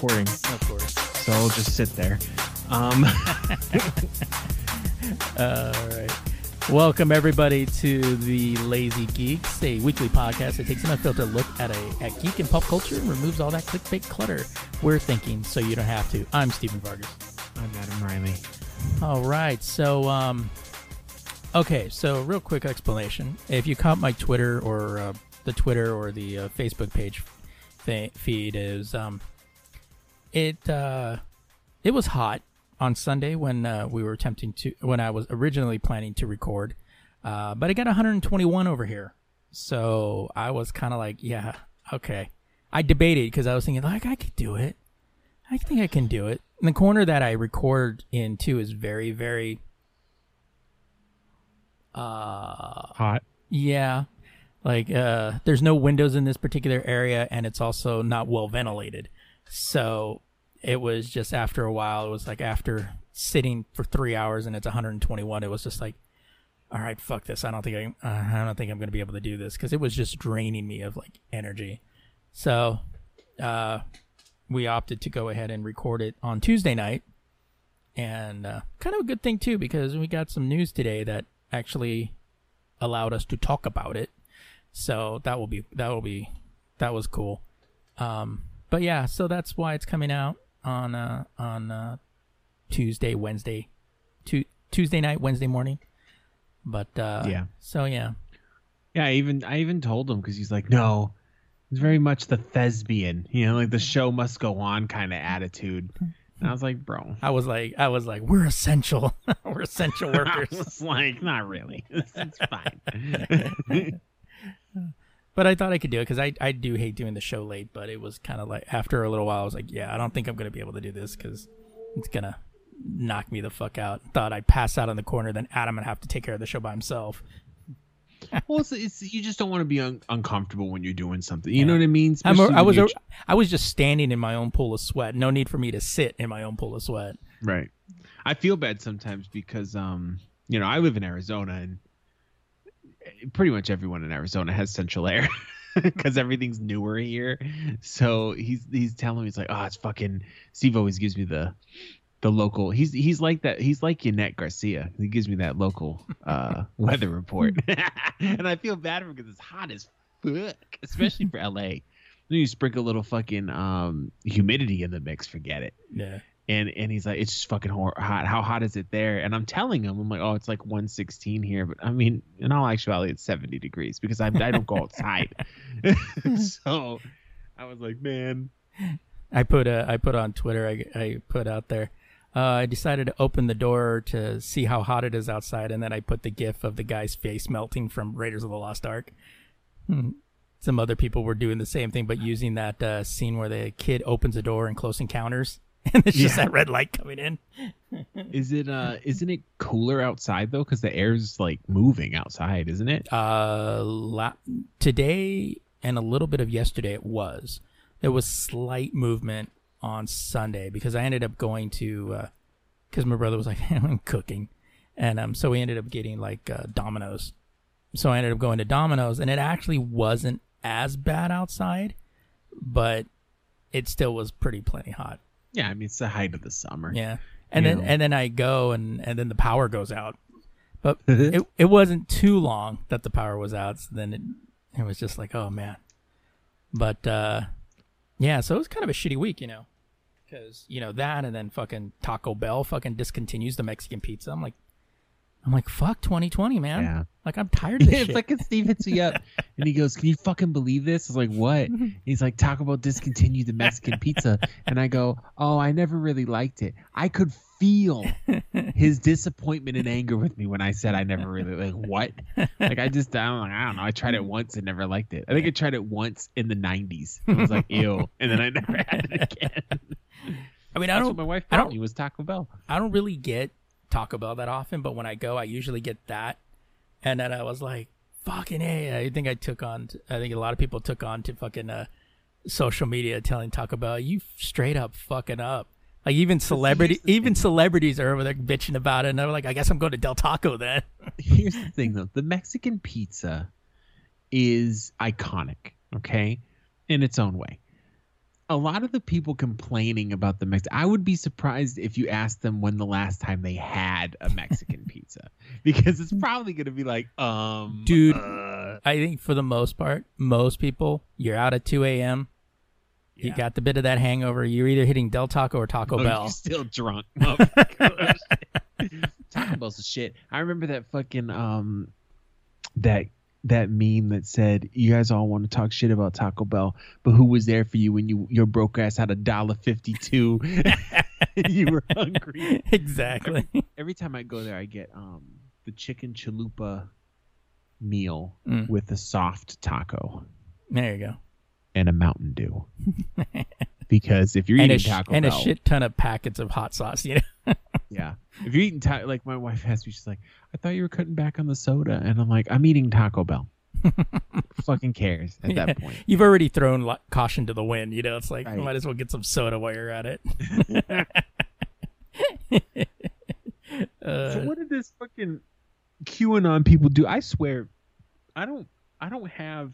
Recording, Of course. so I'll just sit there. Um, All right. Welcome everybody to the Lazy Geeks, a weekly podcast that takes an unfiltered look at a at geek and pop culture and removes all that clickbait clutter we're thinking, so you don't have to. I'm Steven Vargas. I'm Adam Riley. All right. So, um, okay. So, real quick explanation. If you caught my Twitter or uh, the Twitter or the uh, Facebook page th- feed, is um, it uh, it was hot on Sunday when uh, we were attempting to when I was originally planning to record, uh, but I got 121 over here. So I was kind of like, yeah, okay. I debated because I was thinking like I could do it. I think I can do it. And the corner that I record in too is very, very, uh, Hot. yeah, like uh, there's no windows in this particular area, and it's also not well ventilated. So it was just after a while, it was like after sitting for three hours and it's 121, it was just like, all right, fuck this. I don't think I, uh, I don't think I'm gonna be able to do this because it was just draining me of like energy. So, uh, we opted to go ahead and record it on Tuesday night, and uh, kind of a good thing too because we got some news today that actually allowed us to talk about it. So that will be that will be that was cool. Um, but yeah, so that's why it's coming out on uh, on uh, Tuesday, Wednesday, tu- Tuesday night, Wednesday morning. But uh, Yeah. so yeah, Yeah, I even I even told him because he's like, no, it's very much the thespian, you know, like the show must go on kind of attitude. And I was like, bro, I was like, I was like, we're essential, we're essential I workers. was like, not really. it's fine. But I thought I could do it because I, I do hate doing the show late. But it was kind of like after a little while, I was like, yeah, I don't think I'm gonna be able to do this because it's gonna knock me the fuck out. Thought I'd pass out in the corner, then Adam would have to take care of the show by himself. well, it's, it's you just don't want to be un- uncomfortable when you're doing something. You know what I mean? Especially I was you're- I was just standing in my own pool of sweat. No need for me to sit in my own pool of sweat. Right. I feel bad sometimes because um, you know, I live in Arizona and pretty much everyone in Arizona has central air because everything's newer here. So he's he's telling me he's like, oh, it's fucking. Steve always gives me the the local. He's he's like that. He's like Yanet Garcia. He gives me that local uh, weather report, and I feel bad for him because it's hot as fuck, especially for LA. Then you sprinkle a little fucking um, humidity in the mix, forget it Yeah. And and he's like, it's just fucking hor- hot. How hot is it there? And I'm telling him, I'm like, oh, it's like 116 here, but I mean, in all actuality, it's 70 degrees because I I don't go outside. so I was like, man, I put uh, I put on Twitter. I, I put out there. uh, I decided to open the door to see how hot it is outside, and then I put the gif of the guy's face melting from Raiders of the Lost Ark. Hmm. Some other people were doing the same thing, but using that uh, scene where the kid opens a door in Close Encounters, and it's just Yeah. that red light coming in. Is it uh isn't it cooler outside though cuz the air's like moving outside, isn't it? Uh, la- today and a little bit of yesterday, it was. There was slight movement on Sunday because I ended up going to uh because my brother was like, "I'm cooking," and um, so we ended up getting like uh, Domino's. So I ended up going to Domino's, and it actually wasn't as bad outside, but it still was pretty plenty hot. Yeah, I mean it's the height of the summer. Yeah. And You then know. and then I go and and then the power goes out. But it it wasn't too long that the power was out. So then it it was just like, oh man. But uh yeah, so it was kind of a shitty week, you know. Cuz you know that and then fucking Taco Bell fucking discontinues the Mexican pizza. I'm like I'm like fuck 2020, man. Yeah. Like I'm tired of this it's shit. like Steve hits me up and he goes, Can you fucking believe this? I was like, What? He's like, Taco Bell discontinued the Mexican pizza. And I go, Oh, I never really liked it. I could feel his disappointment and anger with me when I said I never really like what? Like I just I don't, I don't know. I tried it once and never liked it. I think I tried it once in the nineties. I was like, ew. And then I never had it again. I mean, I That's don't what my wife I don't- me was Taco Bell. I don't really get Taco Bell that often, but when I go, I usually get that. And then I was like, fucking hey, I think I took on, I think a lot of people took on to fucking uh, social media telling Taco Bell, you straight up fucking up. Like even celebrity, even celebrities are over there bitching about it, and they're like, "I guess I'm going to Del Taco then." here's the thing though the mexican pizza is iconic okay in its own way a lot of the people complaining about the mex i would be surprised if you asked them when the last time they had a mexican pizza because it's probably going to be like um Dude. uh, I think for the most part, most people, you're out at 2 a.m. You got the bit of that hangover. You're either hitting Del Taco or Taco oh, Bell. you're still drunk motherfucker. Taco Bell's the shit. I remember that fucking um that that meme that said you guys all want to talk shit about Taco Bell, but who was there for you when you your broke ass had a dollar fifty two you were hungry. exactly. Every time I go there I get um the chicken chalupa meal Mm. with a soft taco there you go. and a Mountain Dew. because if you're and a, eating sh- Taco and a shit ton of packets of hot sauce. You know. Yeah. If you're eating ta- like my wife asked me, she's like, "I thought you were cutting back on the soda," and I'm like, "I'm eating Taco Bell." Fucking cares at Yeah. that point. You've already thrown caution to the wind. You know, it's like Right. might as well get some soda while you're at it. uh, so what did this fucking QAnon people do? I swear, I don't. I don't have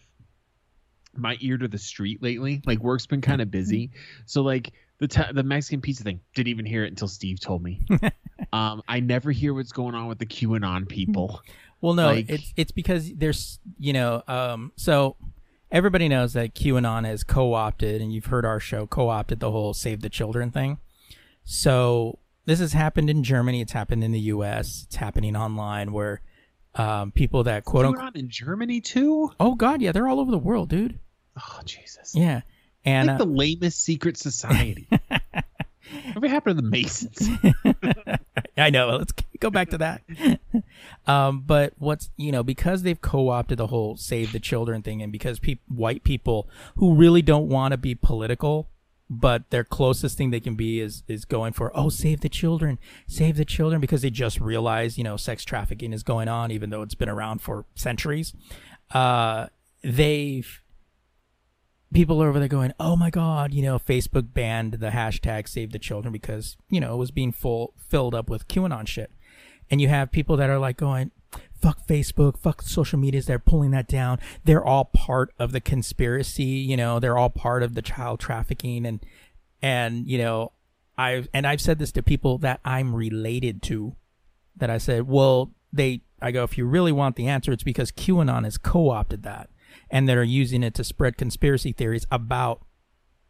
my ear to the street lately. Like work's been kind of busy, so like the the Mexican pizza thing didn't even hear it until Steve told me. um, I never hear what's going on with the QAnon people. well, no, like- it's it's because there's you know, um, so everybody knows that QAnon has co-opted, and you've heard our show co-opted the whole "Save the Children" thing. So this has happened in Germany. It's happened in the U.S. It's happening online where um, people that quote unquote. QAnon in Germany too. Oh God, yeah, they're all over the world, dude. Oh Jesus. Yeah, and like uh, the lamest secret society. Whatever happened to the Masons? I know. Let's go back to that. um, but what's you know because they've co-opted the whole "save the children" thing, and because peop white people who really don't want to be political, but their closest thing they can be is is going for oh save the children, save the children, because they just realize you know sex trafficking is going on, even though it's been around for centuries. Uh, they've people are over there going, "Oh my god, you know, Facebook banned the hashtag Save the Children because you know it was being full filled up with QAnon shit," and you have people that are like going, "Fuck Facebook, fuck social medias." They're pulling that down. They're all part of the conspiracy. You know, they're all part of the child trafficking and and you know, I've and I've said this to people that I'm related to. That I said, well, they. I go, if you really want the answer, it's because QAnon has co-opted that and that are using it to spread conspiracy theories about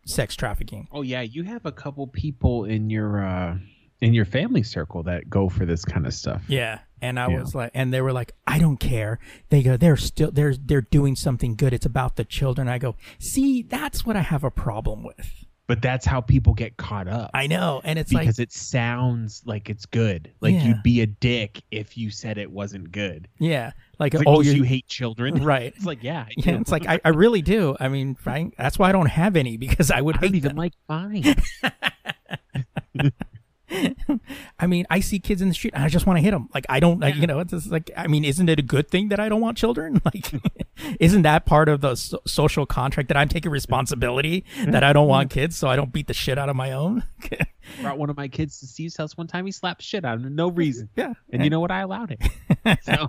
sex trafficking. Oh yeah, you have a couple people in your uh in your family circle that go for this kind of stuff. Yeah. And I Yeah. was like, and they were like, I don't care. They go, they're still, they're, they're doing something good. It's about the children. I go, see, that's what I have a problem with. But that's how people get caught up. I know, and it's like because like it sounds like it's good. Like Yeah. you'd be a dick if you said it wasn't good. yeah, like, like, oh, you hate children. right. It's like, yeah, I Yeah, it's like I, I really do. I mean, fine, that's why I don't have any because I would I hate even them. like mine. I mean, I see kids in the street and I just want to hit them. Like I don't, like, you know, it's just like I mean, isn't it a good thing that I don't want children? Like, isn't that part of the so- social contract that I'm taking responsibility that I don't want mm-hmm. kids, so I don't beat the shit out of my own? Brought one of my kids to Steve's house one time. He slapped shit out of him, no reason. yeah, And you know what? I allowed it. So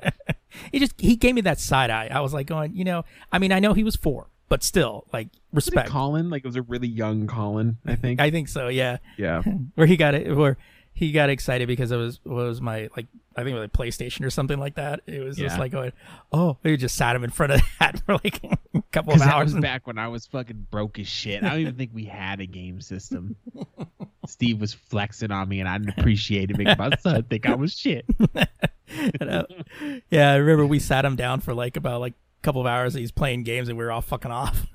he just he gave me that side eye. I was like going, you know, I mean, I know he was four, but still, like respect. Colin, like it was a really young Colin, I think. I think so. Yeah. yeah. where he got it where he got excited because it was was my like I think it was a PlayStation or something like that. It was just like going, oh, he just sat him in front of that for like a couple of hours. and- back when I was fucking broke as shit. I don't even think we had a game system. Steve was flexing on me, and I didn't appreciate it because my son think I was shit. know? Uh, yeah, I remember we sat him down for like about like couple of hours. And he's playing games, and we were all fucking off.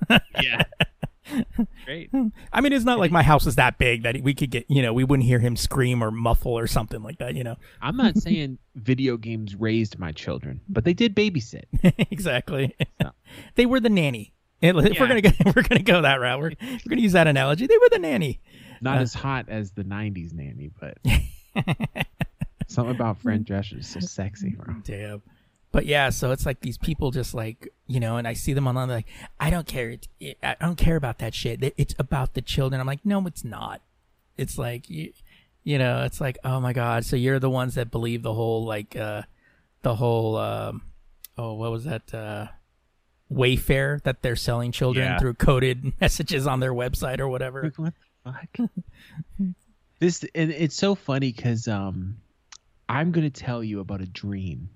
Yeah. Great. I mean, it's not like my house is that big that we could get, you know, we wouldn't hear him scream or muffle or something like that, you know. I'm not saying video games raised my children, but they did babysit. exactly. So. They were the nanny. If we're gonna go, we're gonna go that route. We're, we're gonna use that analogy. They were the nanny. Not Uh, as hot as the '90s nanny, but something about Fran Drescher is so sexy, bro. Damn. But yeah, so it's like these people just like you know, and I see them online. Like, I don't care. It, it, I don't care about that shit. It- It's about the children. I'm like, no, it's not. It's like you, you know, it's like, oh my god. So you're the ones that believe the whole like, uh the whole, um, oh, what was that? uh Wayfair that they're selling children Yeah. through coded messages on their website or whatever. Like, what the fuck? this and it's so funny because um, I'm gonna tell you about a dream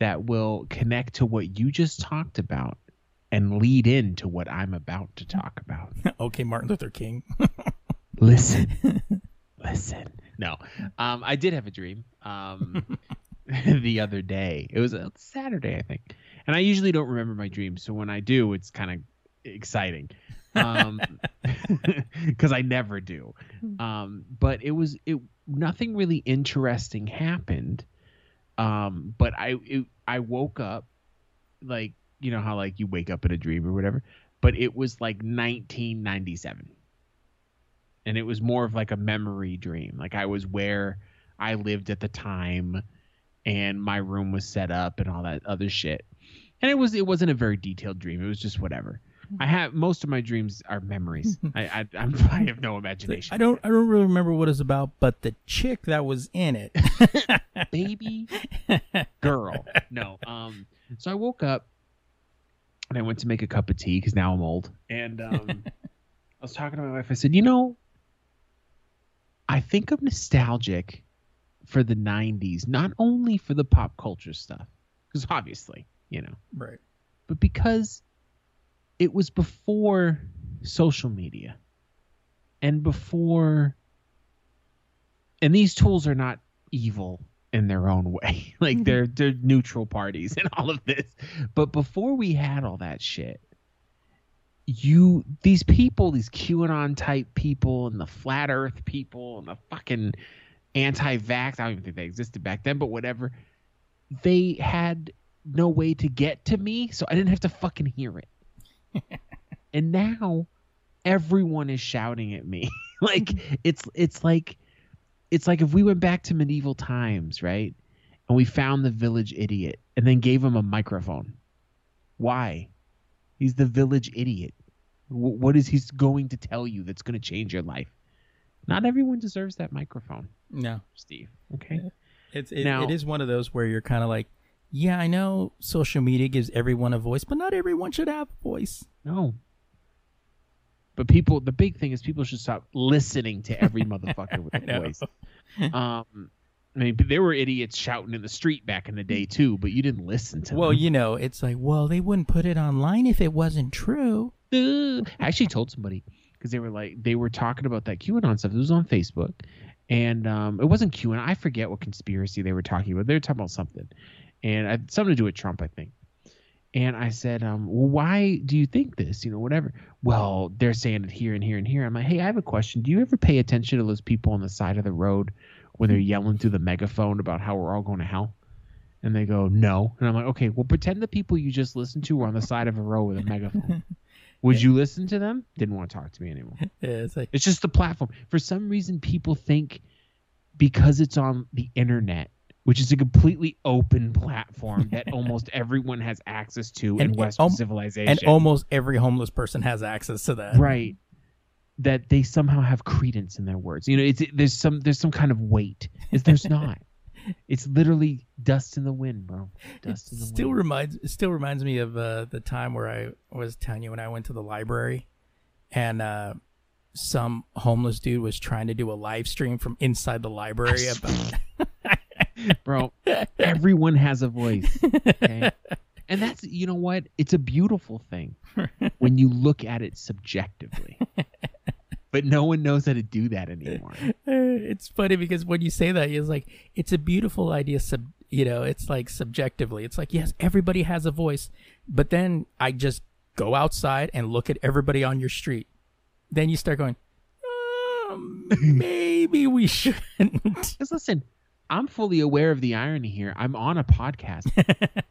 that will connect to what you just talked about and lead into what I'm about to talk about. okay, Martin Luther King. Listen, listen. No, um, I did have a dream um, the other day. It was a Saturday, I think, and I usually don't remember my dreams. So when I do, it's kind of exciting, um, because I never do. Um, but it was it. Nothing really interesting happened. Um, but I it, I woke up like you know how like you wake up in a dream or whatever. But it was like 1997 and it was more of like a memory dream. Like I was where I lived at the time and my room was set up and all that other shit. And it was it wasn't a very detailed dream. It was just whatever. I have most of my dreams are memories. I I, I'm, I have no imagination. I don't I don't really remember what it's about, but the chick that was in it. baby girl. No. Um. So I woke up and I went to make a cup of tea because now I'm old. And um, I was talking to my wife. I said, you know, I think I'm nostalgic for the '90s, not only for the pop culture stuff, because obviously, you know, right. but because it was before social media and before and these tools are not evil in their own way. Like mm-hmm. they're they're neutral parties in all of this. But before we had all that shit you these people these qanon type people and the flat earth people and the fucking anti-vax i don't even think they existed back then but whatever they had no way to get to me so i didn't have to fucking hear it and now everyone is shouting at me. Like mm-hmm. it's it's like it's like if we went back to medieval times right? And we found the village idiot and then gave him a microphone. Why? He's the village idiot. Wh- what is he's going to tell you that's going to change your life? Not everyone deserves that microphone No. steve okay? It's it, Now- it is one of those where you're kind of like, yeah, I know social media gives everyone a voice, but not everyone should have a voice. No. But people, the big thing is people should stop listening to every motherfucker with a voice. Um, I mean, there were idiots shouting in the street back in the day too, but you didn't listen to them. Well, them. you know, it's like, well, they wouldn't put it online if it wasn't true. I actually told somebody because they were like they were talking about that QAnon stuff. It was on Facebook, and um, it wasn't QAnon. I forget what conspiracy they were talking about. They were talking about something, and I, something to do with Trump, I think. And I said, um, well, why do you think this? You know, whatever. Well, they're saying it here and here and here. I'm like, hey, I have a question. Do you ever pay attention to those people on the side of the road when they're yelling through the megaphone about how we're all going to hell? And they go, no. And I'm like, okay, well, pretend the people you just listened to were on the side of a road with a megaphone. Would you listen to them? Didn't want to talk to me anymore. Yeah, it's like It's just the platform. For some reason, people think because it's on the internet, which is a completely open platform that almost everyone has access to in Western um, civilization. and almost every homeless person has access to that. right that they somehow have credence in their words you know it's there's some there's some kind of weight it's, there's not it's literally dust in the wind bro It dust in the still wind reminds it still reminds me of uh, the time where I was telling you when I went to the library, and uh, some homeless dude was trying to do a live stream from inside the library about. bro everyone has a voice okay and that's you know what it's a beautiful thing when you look at it subjectively but no one knows how to do that anymore it's funny because when you say that, it's like it's a beautiful idea. Sub, you know, it's like subjectively. It's like yes, everybody has a voice, but then I just go outside and look at everybody on your street. Then you start going, um, maybe we shouldn't. Because listen, I'm fully aware of the irony here. I'm on a podcast.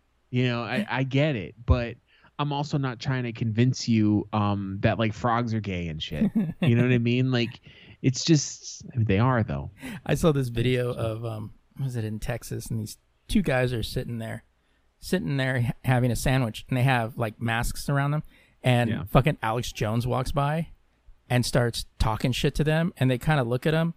you know, I, I get it, but I'm also not trying to convince you um, that like frogs are gay and shit. You know what I mean? Like, it's just I mean, they are though. I saw this video of um was it in Texas and these two guys are sitting there sitting there having a sandwich and they have like masks around them and Yeah. fucking Alex Jones walks by and starts talking shit to them and they kind of look at him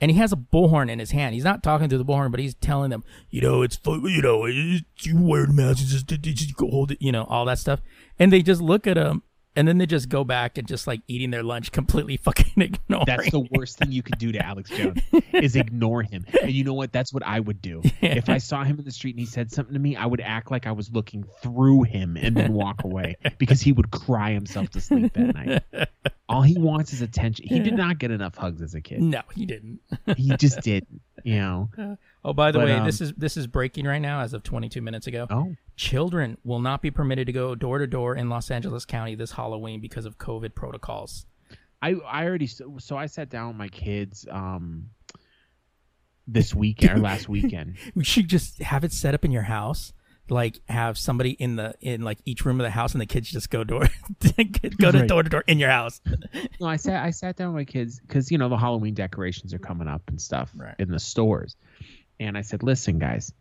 and he has a bullhorn in his hand. He's not talking to the bullhorn, but he's telling them, you know, it's you know, you wear the mask, you just, just go hold it, you know, all that stuff. And they just look at him and then they just go back and just like eating their lunch, completely fucking ignoring. That's the worst thing you could do to Alex Jones is ignore him. And you know what? That's what I would do. If I saw him in the street and he said something to me, I would act like I was looking through him and then walk away because he would cry himself to sleep that night. All he wants is attention. He did not get enough hugs as a kid. No, he didn't. He just didn't. You know. Oh, by the But, way, um, this is this is breaking right now as of 22 minutes ago. Oh. Children will not be permitted to go door to door in Los Angeles County this Halloween because of COVID protocols. I I already so, so I sat down with my kids um this weekend or last weekend. We should just have it set up in your house, like have somebody in the in like each room of the house, and the kids just go door go to Right. door to door in your house. No, I sat I sat down with my kids because you know the Halloween decorations are coming up and stuff Right. in the stores, and I said, "Listen, guys,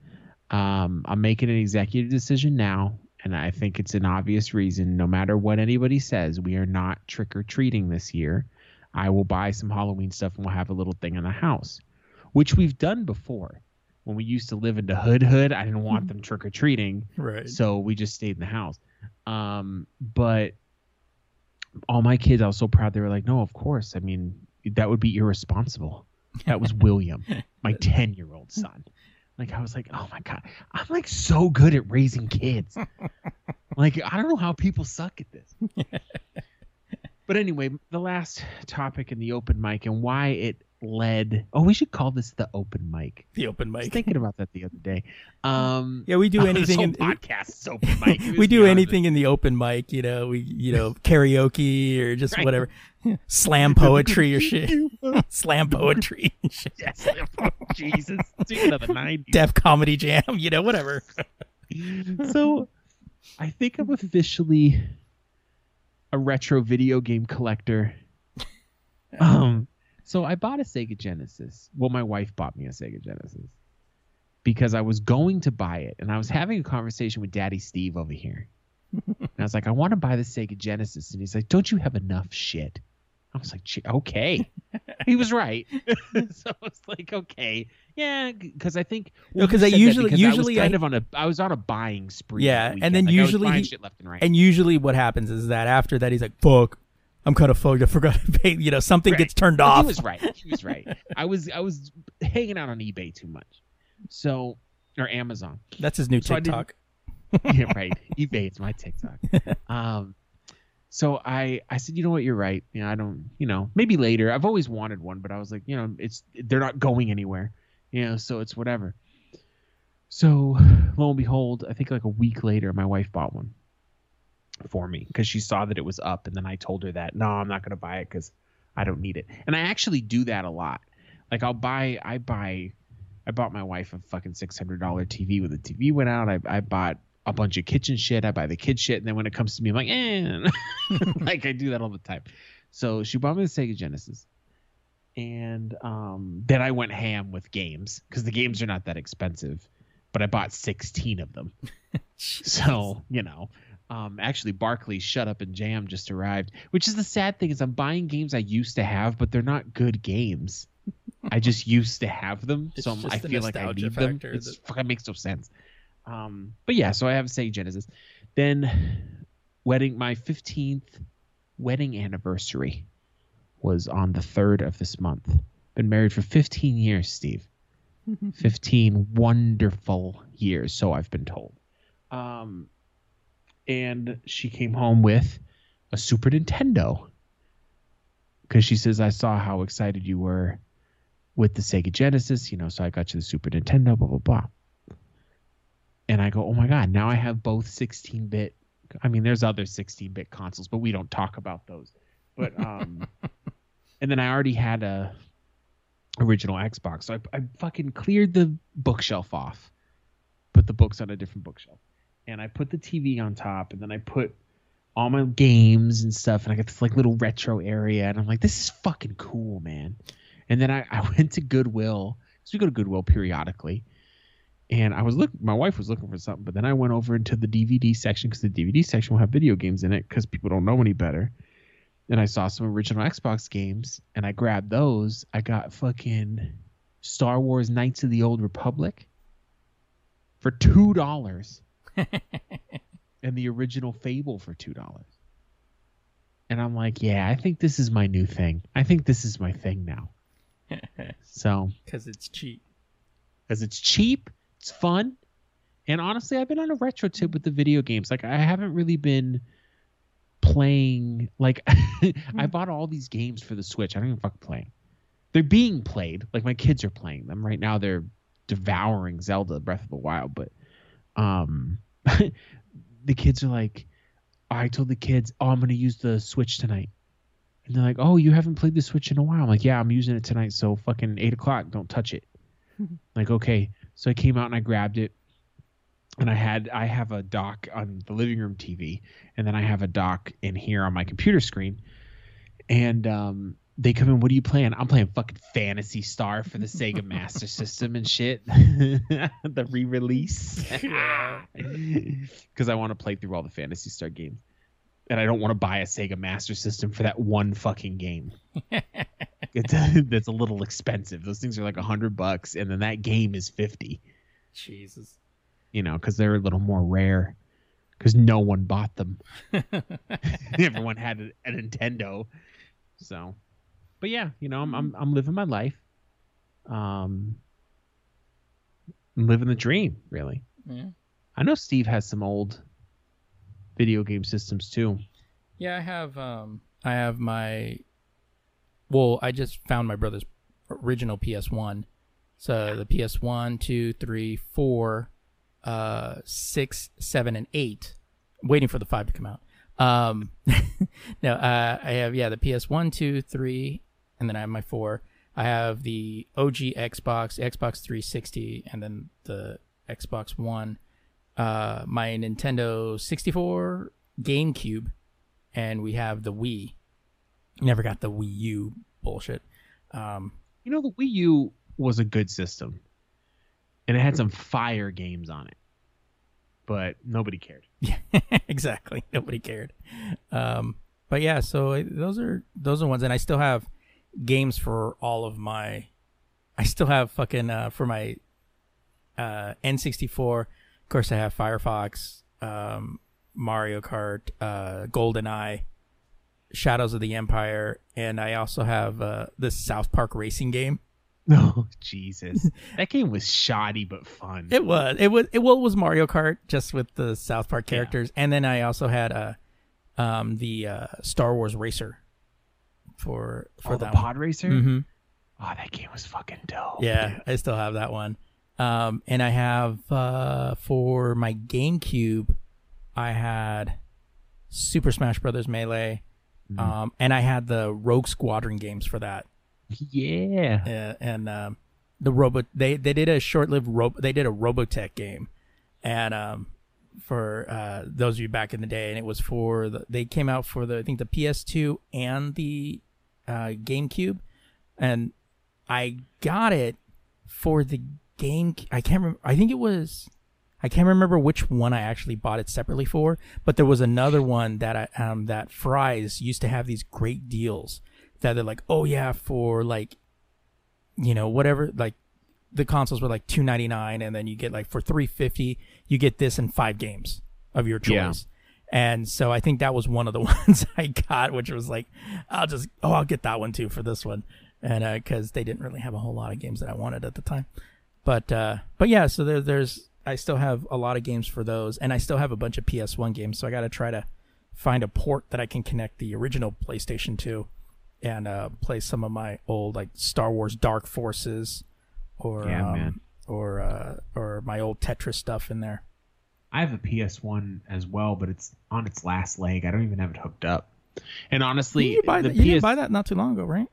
um, I'm making an executive decision now, and I think it's an obvious reason. No matter what anybody says, we are not trick or treating this year. I will buy some Halloween stuff and we'll have a little thing in the house, which we've done before. When we used to live in the hood hood, I didn't want them trick or treating, Right. so we just stayed in the house. Um, but all my kids, I was so proud. They were like, "No, of course. I mean, that would be irresponsible." That was William, my ten-year-old son. Like I was like, "Oh my god, I'm like so good at raising kids." like I don't know how people suck at this. but anyway, the last topic in the open mic and why it led. Oh, we should call this the open mic. The open mic. I was thinking about that the other day. Um, Yeah, we do anything. In, podcast is open mic. we do anything in the open mic. You know, we you know karaoke or just Right. whatever, slam poetry or shit, slam poetry, shit. Yes. Jesus. Speaking of the 90s. Def Comedy Jam. You know, whatever. So I think I'm officially a retro video game collector. Um so I bought a Sega Genesis. Well, my wife bought me a Sega Genesis because I was going to buy it and I was having a conversation with Daddy Steve over here. And I was like, I want to buy the Sega Genesis. And he's like, Don't you have enough shit? I was like, okay. he was right. so I was like, okay. Yeah, because I think No, 'cause I usually- because usually I was kind I- of on a I was on a buying spree. Yeah, and then Like, usually he- shit left and right. And usually, what happens is that after that, he's like, "Fuck, I'm kind of fucked. I forgot to pay." You know, something Right. gets turned off. He was right. He was right. I was I was hanging out on eBay too much. So or Amazon. That's his new So TikTok. yeah, right. eBay is my TikTok. Um, so I I said, you know what, you're right. You know, I don't, you know, maybe later. I've always wanted one, but I was like, you know, it's they're not going anywhere. You know, so it's whatever. So lo and behold, I think like a week later, my wife bought one for me because she saw that it was up, and then I told her that no, I'm not gonna buy it because I don't need it. And I actually do that a lot. Like I'll buy, I buy, I bought my wife a fucking six hundred dollar TV when the TV went out. I, I bought a bunch of kitchen shit. I buy the kid shit, and then when it comes to me, I'm like, eh. like I do that all the time. So she bought me the Sega Genesis, and um, then I went ham with games because the games are not that expensive, but I bought 16 of them. so you know, um, actually, Barkley's Shut Up and Jam just arrived, which is the sad thing is I'm buying games I used to have, but they're not good games. I just used to have them, It's so I'm- I the feel like I nostalgia need them. factor It that- fucking makes no sense. Um, but yeah, so I have a Sega Genesis. Then, wedding my 15th wedding anniversary was on the third of this month. Been married for 15 years, Steve. 15 wonderful years, so I've been told. Um, and she came home with a Super Nintendo because she says, I saw how excited you were with the Sega Genesis, you know, so I got you the Super Nintendo, blah, blah, blah. And I go, oh my God, now I have both 16 bit. I mean, there's other 16 bit consoles, but we don't talk about those. But, um, and then I already had a original Xbox. So I, I fucking cleared the bookshelf off, put the books on a different bookshelf, and I put the TV on top, and then I put all my games and stuff, and I got this like little retro area, and I'm like, this is fucking cool, man. And then I, I went to Goodwill because we go to Goodwill periodically, and I was looking. My wife was looking for something, but then I went over into the DVD section because the DVD section will have video games in it because people don't know any better and I saw some original Xbox games and I grabbed those. I got fucking Star Wars Knights of the Old Republic for two dollars. and the original Fable for two dollars. And I'm like, yeah, I think this is my new thing. I think this is my thing now. So Because it's cheap. because it's cheap, it's fun, and honestly, I've been on a retro tip with the video games. Like I haven't really been playing. Like I bought all these games for the Switch. I don't even fucking play. They're being played. Like my kids are playing them right now. They're devouring Zelda Breath of the Wild, but um, the kids are like, I told the kids, oh, I'm gonna use the Switch tonight. And they're like, "Oh, you haven't played the Switch in a while." I'm like, "Yeah, I'm using it tonight, so fucking eight o'clock, don't touch it." like, okay. So I came out and I grabbed it, and I had I have a dock on the living room TV, and then I have a dock in here on my computer screen, and um, they come in. What are you playing? I'm playing fucking Phantasy Star for the Sega Master System and shit. the re-release, because I want to play through all the Phantasy Star games and I don't want to buy a Sega Master System for that one fucking game. it's that's a little expensive. Those things are like a hundred bucks, and then that game is fifty. Jesus. You know, because they're a little more rare. Because no one bought them. Everyone had a, a Nintendo. So, but yeah, you know, I'm I'm I'm living my life. Um, I'm living the dream, really. Yeah. I know Steve has some old video game systems too. Yeah, I have um I have my well, I just found my brother's original PS1. So the PS1, 2, 3, 4, uh 6, 7 and 8. Waiting for the 5 to come out. Um no, uh I have yeah, the PS1, 2, 3 and then I have my 4. I have the OG Xbox, Xbox 360 and then the Xbox One uh, my Nintendo 64, GameCube, and we have the Wii. Never got the Wii U bullshit. Um, You know, the Wii U was a good system, and it had some fire games on it, but nobody cared. yeah, exactly. Nobody cared. Um, but yeah, so those are those are ones, and I still have games for all of my. I still have fucking uh, for my uh, N64. Of course, I have Firefox, um, Mario Kart, uh, GoldenEye, Shadows of the Empire, and I also have uh, the South Park racing game. No, Jesus, that game was shoddy but fun. It was. It was. It well, it was Mario Kart just with the South Park Yeah. characters, and then I also had uh, um, the uh, Star Wars Racer for for oh, the that Pod Racer. one. hmm Oh, that game was fucking dope. Yeah, dude. I still have that one. Um, and I have uh, for my GameCube, I had Super Smash Brothers Melee, Mhm. um, and I had the Rogue Squadron games for that. Yeah. Uh, and um, the robot they they did a short-lived Robo they did a Robotech game, and um, for uh, those of you back in the day, and it was for the they came out for the I think the PS2 and the uh, GameCube, and I got it for the game. I can't remember. I think it was. I can't remember which one I actually bought it separately for, but there was another one that I um that Fry's used to have these great deals that they're like, oh yeah, for like, you know, whatever, like the consoles were like two ninety nine, and then you get like for three fifty, you get this and five games of your choice. Yeah. And so I think that was one of the ones I got, which was like, I'll just, oh, I'll get that one too for this one, and because they didn't really have a whole lot of games that I wanted at the time, but uh, but yeah, so there, there's, I still have a lot of games for those, and I still have a bunch of PS One games, so I got to try to find a port that I can connect the original PlayStation to, and uh, play some of my old like Star Wars Dark Forces, or Yeah, um, or uh, or my old Tetris stuff in there. I have a PS1 as well, but it's on its last leg. I don't even have it hooked up. And honestly, you, buy the that, you didn't buy that not too long ago, right?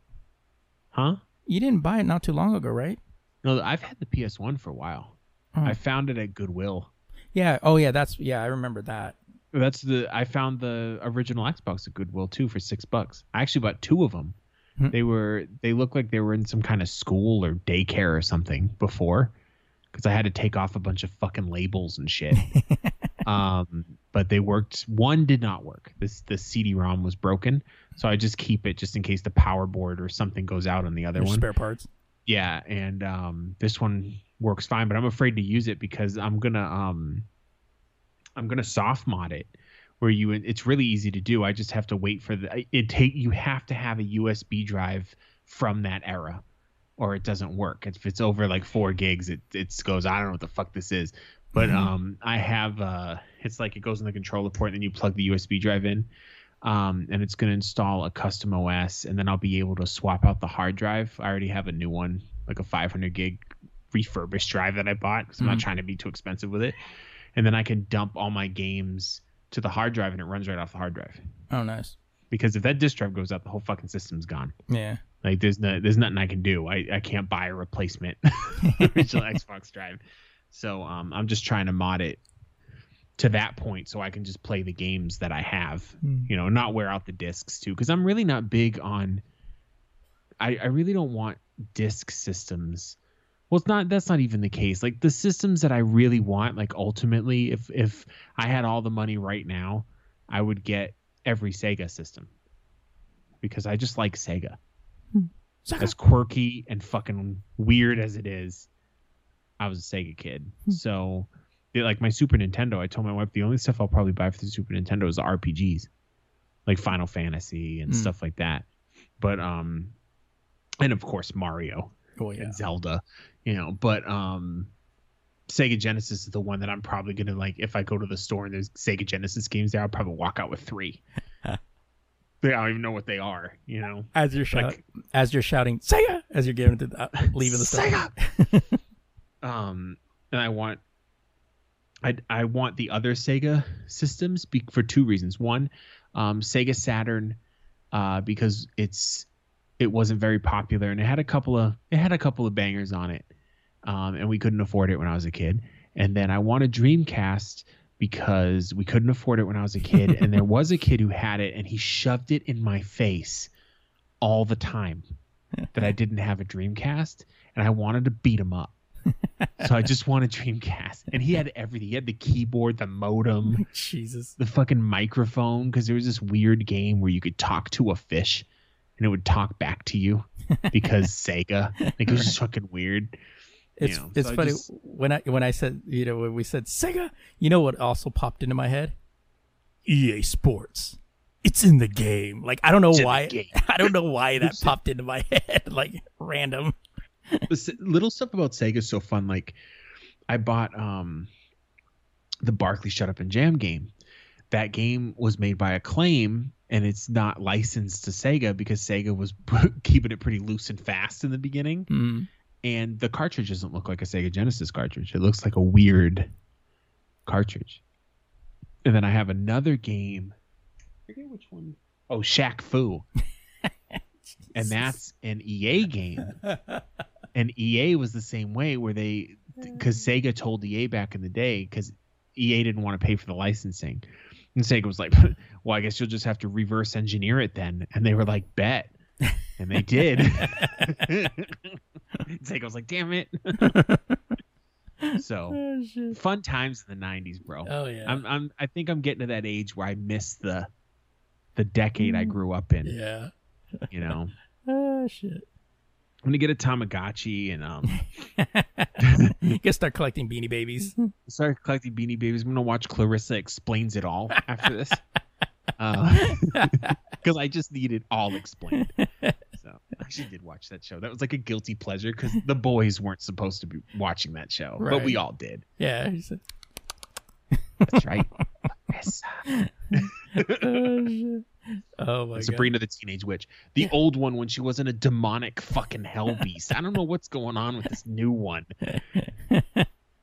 huh? You didn't buy it not too long ago, right? No, I've had the PS1 for a while. Oh. I found it at Goodwill. Yeah. Oh, yeah. That's yeah. I remember that. That's the I found the original Xbox at Goodwill too for six bucks. I actually bought two of them. Hmm. They were they looked like they were in some kind of school or daycare or something before, because I had to take off a bunch of fucking labels and shit. um, but they worked. One did not work. This the CD-ROM was broken, so I just keep it just in case the power board or something goes out on the other There's one. spare parts. Yeah, and um, this one works fine, but I'm afraid to use it because I'm gonna um, I'm gonna soft mod it, where you it's really easy to do. I just have to wait for the it take you have to have a USB drive from that era, or it doesn't work. If it's over like four gigs, it it goes. I don't know what the fuck this is, but Mhm. um, I have uh, it's like it goes in the controller port, and then you plug the USB drive in. Um, and it's going to install a custom OS, and then I'll be able to swap out the hard drive. I already have a new one, like a 500 gig refurbished drive that I bought because I'm not Mhm. trying to be too expensive with it. And then I can dump all my games to the hard drive, and it runs right off the hard drive. Oh, nice. Because if that disk drive goes out, the whole fucking system's gone. Yeah. Like there's no, there's nothing I can do. I, I can't buy a replacement original Xbox drive. So um, I'm just trying to mod it to that point so I can just play the games that I have Hmm. you know, not wear out the discs too, because I'm really not big on. I I really don't want disc systems. Well, it's not. That's not even the case. Like the systems that I really want, like ultimately, if if I had all the money right now, I would get every Sega system because I just like Sega. As quirky and fucking weird as it is, I was a Sega kid. Hmm. So, like my Super Nintendo, I told my wife the only stuff I'll probably buy for the Super Nintendo is the RPGs, like Final Fantasy and Hmm. stuff like that. But um, and of course Mario Oh yeah. and Zelda, you know. But um, Sega Genesis is the one that I'm probably gonna like. If I go to the store and there's Sega Genesis games there, I'll probably walk out with three. I don't even know what they are, you know. As you're shouting, Like as you're shouting Sega, as you're giving it to the, uh, leaving the. Sega! um, and I want, I I want the other Sega systems be, for two reasons. One, um, Sega Saturn, uh, because it's it wasn't very popular and it had a couple of it had a couple of bangers on it, um, and we couldn't afford it when I was a kid. And then I want a Dreamcast because we couldn't afford it when I was a kid, and there was a kid who had it, and he shoved it in my face all the time that I didn't have a Dreamcast, and I wanted to beat him up. so I just wanted Dreamcast, and he had everything. He had the keyboard, the modem, Jesus. the fucking microphone, because there was this weird game where you could talk to a fish, and it would talk back to you because Sega. Like it was just fucking weird. It's know, it's so I funny just- when I when I said you know when we said Sega, you know what also popped into my head? EA Sports. It's in the game. Like I don't know It's in the why. I don't know why that popped into my head like random. little stuff about Sega is so fun. Like, I bought um, the Barkley Shut Up and Jam game. That game was made by Acclaim, and it's not licensed to Sega because Sega was keeping it pretty loose and fast in the beginning. Mm. And the cartridge doesn't look like a Sega Genesis cartridge. It looks like a weird cartridge. And then I have another game. I forget which one. Oh, Shaq Fu. and that's an EA game. and EA was the same way, where they, because mm. Sega told EA back in the day, because EA didn't want to pay for the licensing. And Sega was like, well, I guess you'll just have to reverse engineer it then. And they were like, bet. And they did. Sega was like, damn it. so Oh, fun times in the 90s, bro. Oh yeah. I'm, I'm, I think I'm getting to that age where I miss the, the decade I grew up in, yeah. you know? Oh shit. I'm gonna get a Tamagotchi and um you can start collecting beanie babies. start collecting Beanie Babies. I'm gonna watch Clarissa explains it all after this, because I just need it all explained. Actually did watch that show. That was like a guilty pleasure because the boys weren't supposed to be watching that show, but we all did. Yeah. That's right. oh. Oh, my god. Sabrina the Teenage Witch, the old one when she wasn't a demonic fucking hell beast. I don't know what's going on with this new one.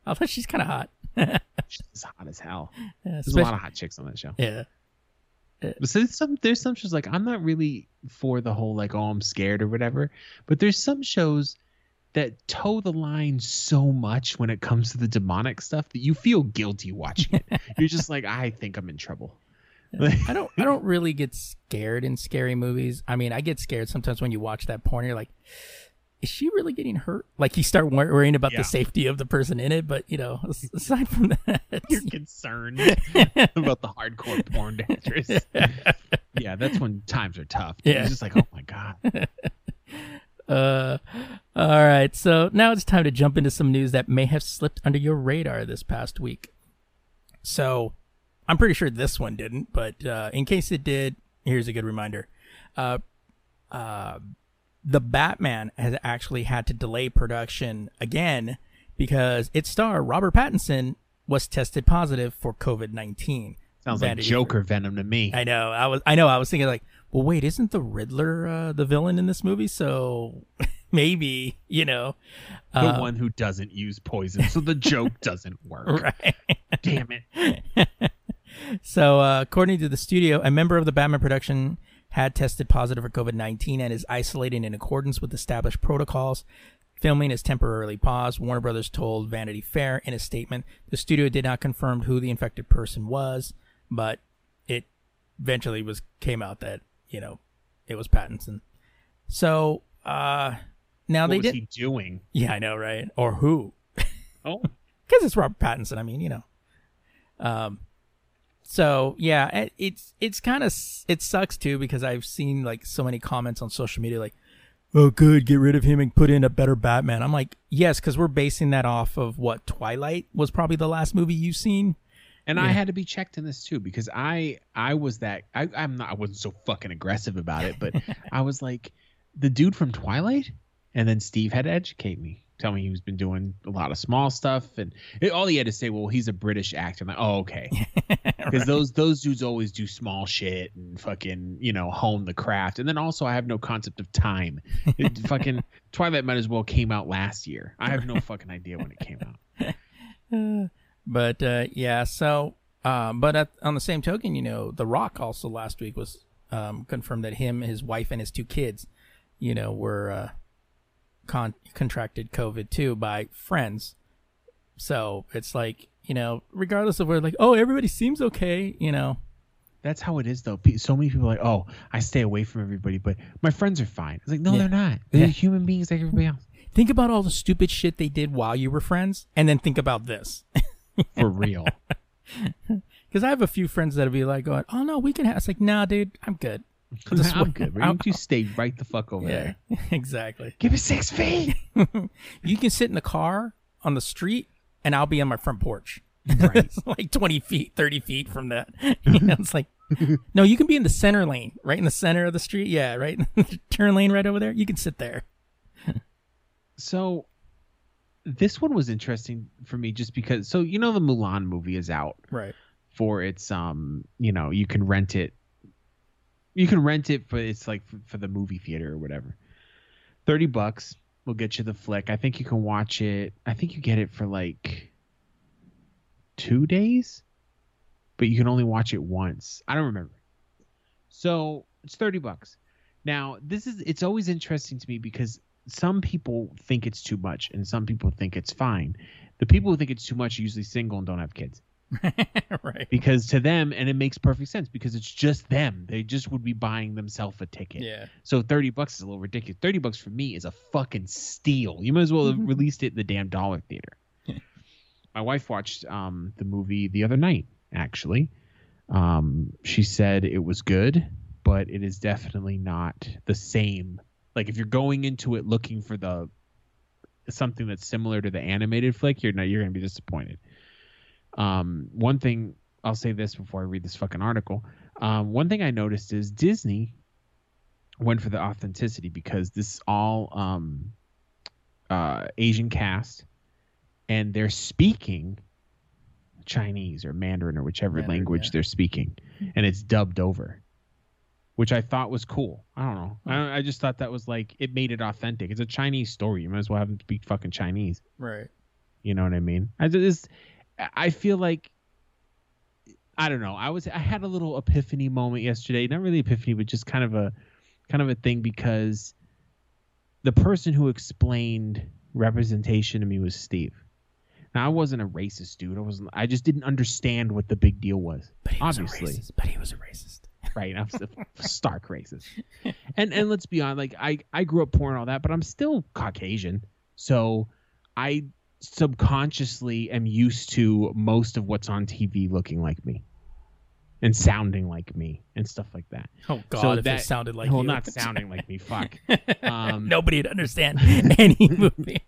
I thought she's kind of hot. She's hot as hell. Yeah, There's a lot of hot chicks on that show. yeah. Uh, but so there's some there's some shows like I'm not really for the whole like oh I'm scared or whatever, but there's some shows that toe the line so much when it comes to the demonic stuff that you feel guilty watching it. You're just like I think I'm in trouble. I don't. I don't really get scared in scary movies. I mean, I get scared sometimes when you watch that porn. You're like, is she really getting hurt? Like you start wor- worrying about Yeah. the safety of the person in it. But you know, aside from that, You're concerned about the hardcore porn dancers. yeah, that's when times are tough. Yeah. It's just like oh my god. Uh, all right. So now it's time to jump into some news that may have slipped under your radar this past week. So I'm pretty sure this one didn't, but uh, in case it did, here's a good reminder. Uh, uh, the Batman has actually had to delay production again because its star Robert Pattinson was tested positive for COVID nineteen. Sounds like Vanity Joker venom to me. I know. I was. I know. I was thinking like, well, wait, isn't the Riddler uh, the villain in this movie? So maybe you know, the uh, one who doesn't use poison, so the joke doesn't work. right? Damn it. so uh, according to the studio, a member of the Batman production had tested positive for COVID nineteen and is isolating in accordance with established protocols. Filming is temporarily paused. Warner Brothers told Vanity Fair in a statement the studio did not confirm who the infected person was, but it eventually was came out that you know it was Pattinson. So uh, now What they was did. he doing? Yeah, I know, right? Or who? Oh, because it's Robert Pattinson. I mean, you know. Um, so yeah, it, it's it's kind of it sucks too because I've seen like so many comments on social media like, "Oh, good, get rid of him and put in a better Batman." I'm like, yes, because we're basing that off of what Twilight was probably the last movie you've seen. and I had to be checked in this too because I I was that I I'm not I wasn't so fucking aggressive about it, but I was like the dude from Twilight, and then Steve had to educate me, tell me he's been doing a lot of small stuff, and it, all he had to say, well, he's a British actor. I'm like, oh okay, because those those dudes always do small shit and fucking you know hone the craft, and then also I have no concept of time. It, fucking Twilight might as well came out last year. I have no fucking idea when it came out. But uh, yeah, so um, but at, on the same token, you know, The Rock also last week was um, confirmed that him, his wife, and his two kids, you know, were uh, con- contracted COVID too by friends. So it's like you know, regardless of where, like, oh, everybody seems okay, you know. That's how it is, though. So many people are like, "Oh, I stay away from everybody, but my friends are fine." It's like, no, Yeah. they're not. They're Yeah. human beings like everybody else. Think about all the stupid shit they did while you were friends, and then think about this. For real. Because I have a few friends that'll be like, going, "Oh no, we can have." It's like, nah, dude, I'm good. I'll just good. Right? I'll- You stay right the fuck over Yeah, there. exactly. Give me six feet. You can sit in the car on the street, and I'll be on my front porch. Right. Like 20 feet, 30 feet from that. You know, it's like, no, you can be in the center lane, right in the center of the street. Yeah, right. Turn lane right over there. You can sit there. So, this one was interesting for me just because. So you know the Mulan movie is out Right. for its um. You know you can rent it. You can rent it but it's like for, for the movie theater or whatever. Thirty bucks. will get you the flick. I think you can watch it. I think you get it for like two days, but you can only watch it once. I don't remember. So it's 30 bucks. Now, this is it's always interesting to me because some people think it's too much and some people think it's fine. The people who think it's too much are usually single and don't have kids. right. Because to them, and it makes perfect sense because it's just them. They just would be buying themselves a ticket. Yeah. So 30 bucks is a little ridiculous. 30 bucks for me is a fucking steal. You might as well have released it in the damn dollar theater. My wife watched um, the movie the other night, actually. Um, she said it was good, but it is definitely not the same. Like if you're going into it looking for the something that's similar to the animated flick, you're not you're gonna be disappointed. Um, one thing I'll say this before I read this fucking article. Um, one thing I noticed is Disney went for the authenticity because this all um, uh, Asian cast, and they're speaking Chinese or Mandarin or whichever Mandarin, language yeah. they're speaking, and it's dubbed over, which I thought was cool. I don't know. I, I just thought that was like it made it authentic. It's a Chinese story. You might as well have them speak fucking Chinese. Right. You know what I mean? I just I feel like I don't know. I was I had a little epiphany moment yesterday. Not really epiphany, but just kind of a kind of a thing because the person who explained representation to me was Steve. Now I wasn't a racist dude. I wasn't. I just didn't understand what the big deal was. But he Obviously. was a racist. But he was a racist. Right, I'm stark racist. And and let's be honest, like I I grew up poor and all that, but I'm still Caucasian, so I subconsciously am used to most of what's on TV looking like me, and sounding like me, and stuff like that. Oh God! So if that- it sounded like well, you. not sounding like me. Fuck. Um, Nobody'd understand any movie.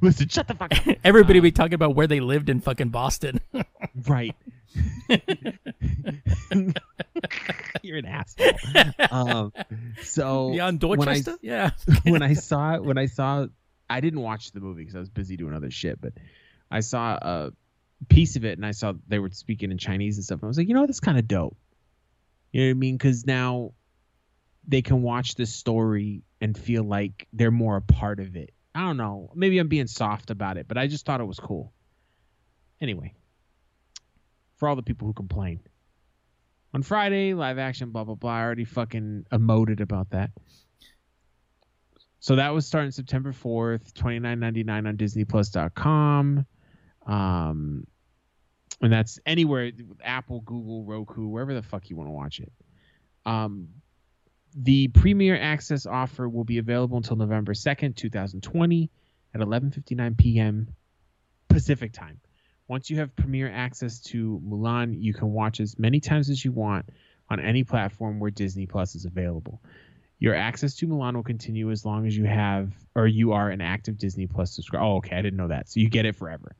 Listen, shut the fuck up. Everybody Um, be talking about where they lived in fucking Boston. Right. You're an asshole. Um, so yeah, in when I- Dorchester. yeah. when I saw it, when I saw, I didn't watch the movie because I was busy doing other shit. But I saw a piece of it, and I saw they were speaking in Chinese and stuff. And I was like, you know, that's kind of dope. You know what I mean? Because now they can watch this story and feel like they're more a part of it. I don't know. Maybe I'm being soft about it, but I just thought it was cool. Anyway, for all the people who complain. On Friday, live action, blah blah blah. I already fucking emoted about that. So that was starting September 4th, twenty nine ninety nine on DisneyPlus.com. Um, and that's anywhere Apple, Google, Roku, wherever the fuck you want to watch it. Um, the Premier Access offer will be available until November 2nd, 2020 at 11:59 p.m. Pacific time. Once you have Premier Access to Mulan, you can watch as many times as you want on any platform where Disney Plus is available. Your access to Mulan will continue as long as you have or you are an active Disney Plus subscriber. Oh, okay, I didn't know that. So you get it forever.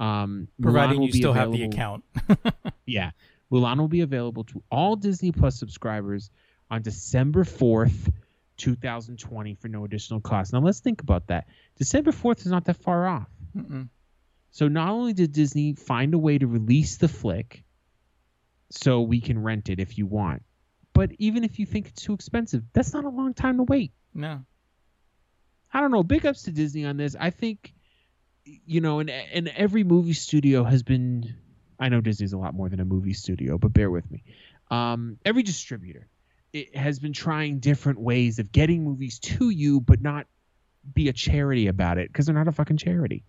Um, Providing you still have the account. yeah. Mulan will be available to all Disney Plus subscribers on December 4th, 2020 for no additional cost. Now let's think about that. December 4th is not that far off. Mm-mm. So not only did Disney find a way to release the flick so we can rent it if you want, but even if you think it's too expensive, that's not a long time to wait. no. I don't know. Big ups to Disney on this. I think, you know, and and every movie studio has been. I know Disney's a lot more than a movie studio, but bear with me. Um, every distributor it has been trying different ways of getting movies to you, but not be a charity about it because they're not a fucking charity.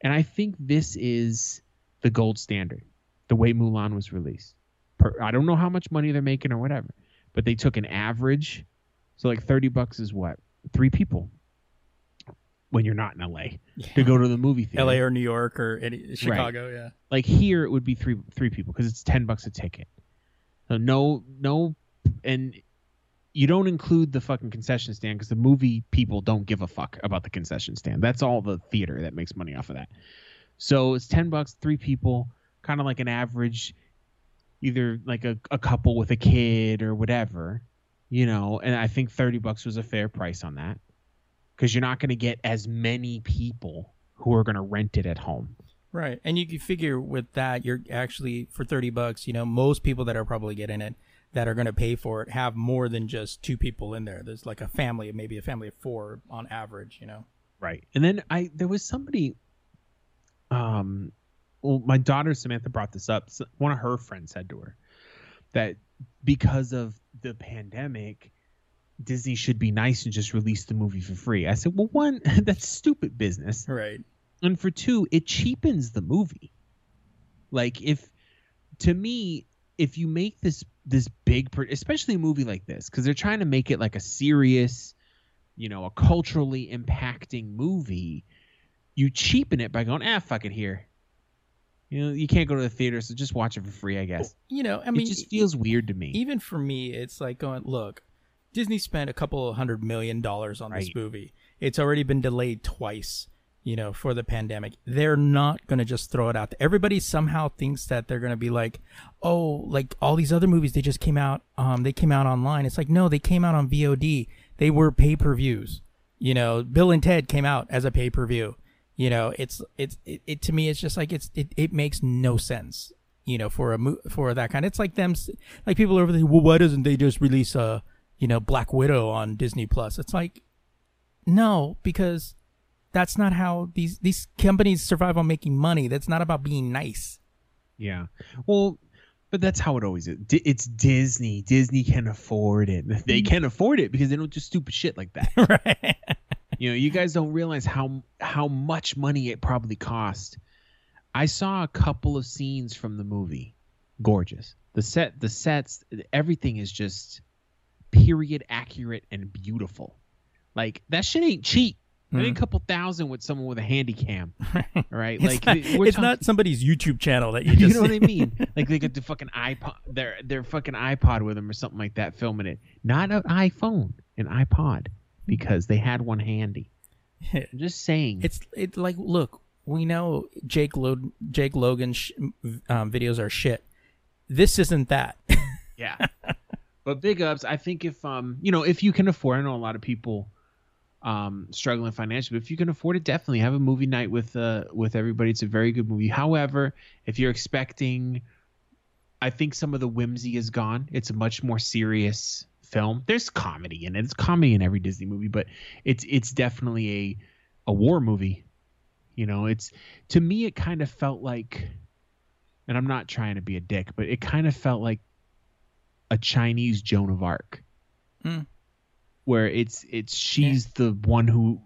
And I think this is the gold standard. The way Mulan was released. Per, I don't know how much money they're making or whatever, but they took an average. So like thirty bucks is what three people when you're not in LA to go to the movie theater. L.A. or New York or any, Chicago. Yeah. Like here, it would be three three people because it's ten bucks a ticket. So no no, and you don't include the fucking concession stand because the movie people don't give a fuck about the concession stand. That's all the theater that makes money off of that. So it's ten bucks, three people, kind of like an average, either like a, a couple with a kid or whatever, you know. And I think thirty bucks was a fair price on that because you're not going to get as many people who are going to rent it at home. Right. And you can figure with that, you're actually, for 30 bucks, you know, most people that are probably getting it that are going to pay for it have more than just two people in there. There's like a family, maybe a family of four on average, you know? Right. And then I there was somebody um well my daughter Samantha brought this up. One of her friends said to her that because of the pandemic Disney should be nice and just release the movie for free. I said, "Well, one, that's stupid business." Right. And for two, it cheapens the movie. Like if to me, if you make this this big especially a movie like this cuz they're trying to make it like a serious you know, a culturally impacting movie, you cheapen it by going, ah, fuck it here. You know, you can't go to the theater, so just watch it for free, I guess. You know, I mean, it just feels weird to me. Even for me, it's like going, look, Disney spent a couple of hundred million dollars on right. this movie. It's already been delayed twice, you know, for the pandemic. They're not going to just throw it out. There. Everybody somehow thinks that they're going to be like, oh, like all these other movies, they just came out, um, they came out online. It's like, no, they came out on VOD they were pay per views. You know, Bill and Ted came out as a pay per view. You know, it's it's it, it, to me it's just like it's it, it makes no sense. You know, for a mo- for that kind. It's like them like people over there. Well, why doesn't they just release a you know Black Widow on Disney Plus? It's like no, because that's not how these these companies survive on making money. That's not about being nice. Yeah. Well, but that's how it always is. it's Disney. Disney can afford it. They mm. can afford it because they don't do stupid shit like that. right. You know, you guys don't realize how how much money it probably cost. I saw a couple of scenes from the movie. Gorgeous. The set, the sets, everything is just period accurate and beautiful. Like that shit ain't cheap. Mm. I think a couple thousand with someone with a handy cam, right? it's like not, it's talking, not somebody's YouTube channel that you just you know what I mean. like they got the fucking iPod, their their fucking iPod with them or something like that, filming it. Not an iPhone, an iPod, because they had one handy. I'm just saying. It's it's like look, we know Jake Lo- Jake Logan sh- um, videos are shit. This isn't that. yeah. But big ups. I think if um you know if you can afford, I know a lot of people um, struggling financially. But if you can afford it, definitely have a movie night with uh, with everybody. It's a very good movie. However, if you're expecting, I think some of the whimsy is gone. It's a much more serious film. There's comedy in it. It's comedy in every Disney movie, but it's it's definitely a a war movie. You know, it's to me it kind of felt like, and I'm not trying to be a dick, but it kind of felt like a Chinese Joan of Arc. Mm where it's it's she's yeah. the one who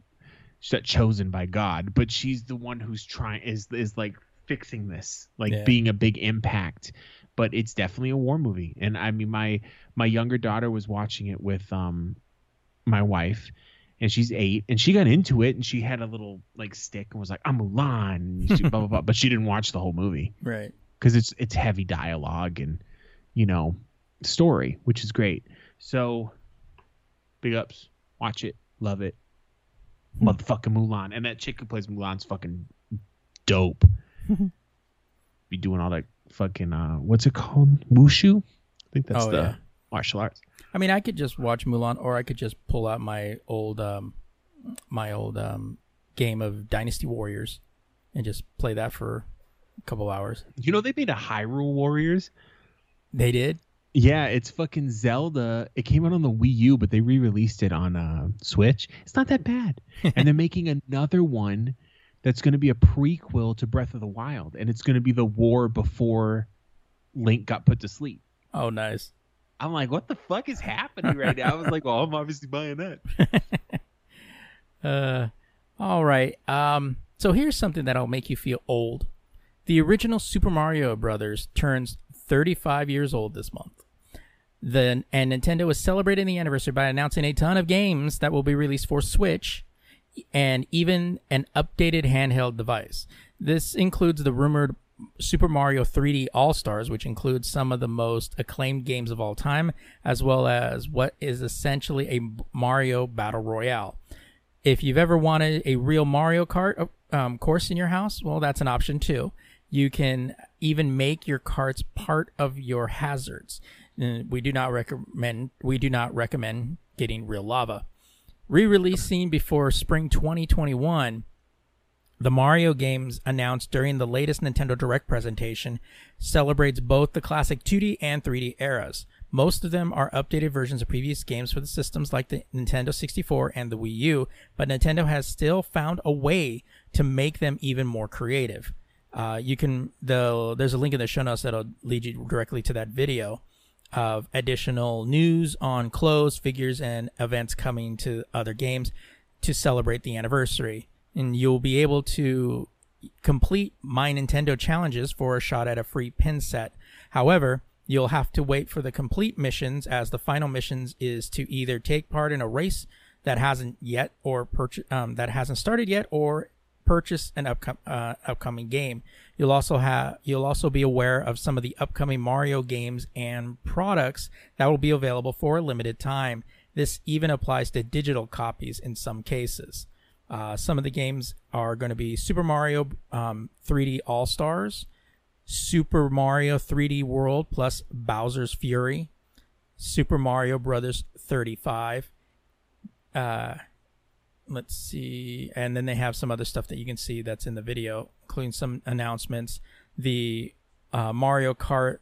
she's chosen by God, but she's the one who's trying is is like fixing this, like yeah. being a big impact. But it's definitely a war movie, and I mean my my younger daughter was watching it with um my wife, and she's eight, and she got into it, and she had a little like stick and was like, "I'm Mulan," she, blah blah blah, but she didn't watch the whole movie, right? Because it's it's heavy dialogue and you know story, which is great. So Big ups. Watch it. Love it. Hmm. Motherfucking Mulan. And that chick who plays Mulan's fucking dope. Be doing all that fucking uh what's it called? Wushu? I think that's oh, the yeah. martial arts. I mean I could just watch Mulan or I could just pull out my old um my old um game of Dynasty Warriors and just play that for a couple hours. You know they made a Hyrule Warriors? They did? Yeah, it's fucking Zelda. It came out on the Wii U, but they re-released it on uh, Switch. It's not that bad. and they're making another one that's going to be a prequel to Breath of the Wild, and it's going to be the war before Link got put to sleep. Oh, nice. I'm like, what the fuck is happening right now? I was like, well, I'm obviously buying that. uh, all right. Um, so here's something that'll make you feel old. The original Super Mario Brothers turns 35 years old this month. The, and Nintendo is celebrating the anniversary by announcing a ton of games that will be released for Switch and even an updated handheld device. This includes the rumored Super Mario 3D All Stars, which includes some of the most acclaimed games of all time, as well as what is essentially a Mario Battle Royale. If you've ever wanted a real Mario Kart um, course in your house, well, that's an option too. You can even make your carts part of your hazards. Uh, we do not recommend we do not recommend getting real lava. Re-releasing before spring 2021, the Mario games announced during the latest Nintendo Direct presentation celebrates both the classic 2D and 3D eras. Most of them are updated versions of previous games for the systems like the Nintendo 64 and the Wii U, but Nintendo has still found a way to make them even more creative. Uh, you can the there's a link in the show notes that'll lead you directly to that video of additional news on clothes, figures, and events coming to other games to celebrate the anniversary. And you'll be able to complete My Nintendo challenges for a shot at a free pin set. However, you'll have to wait for the complete missions as the final missions is to either take part in a race that hasn't yet or um, that hasn't started yet or purchase an upcom- uh, upcoming game. You'll also have you'll also be aware of some of the upcoming Mario games and products that will be available for a limited time. This even applies to digital copies in some cases. Uh, some of the games are going to be Super Mario um, 3D All Stars, Super Mario 3D World plus Bowser's Fury, Super Mario Brothers 35. Uh, let's see, and then they have some other stuff that you can see that's in the video, including some announcements. The uh, Mario Kart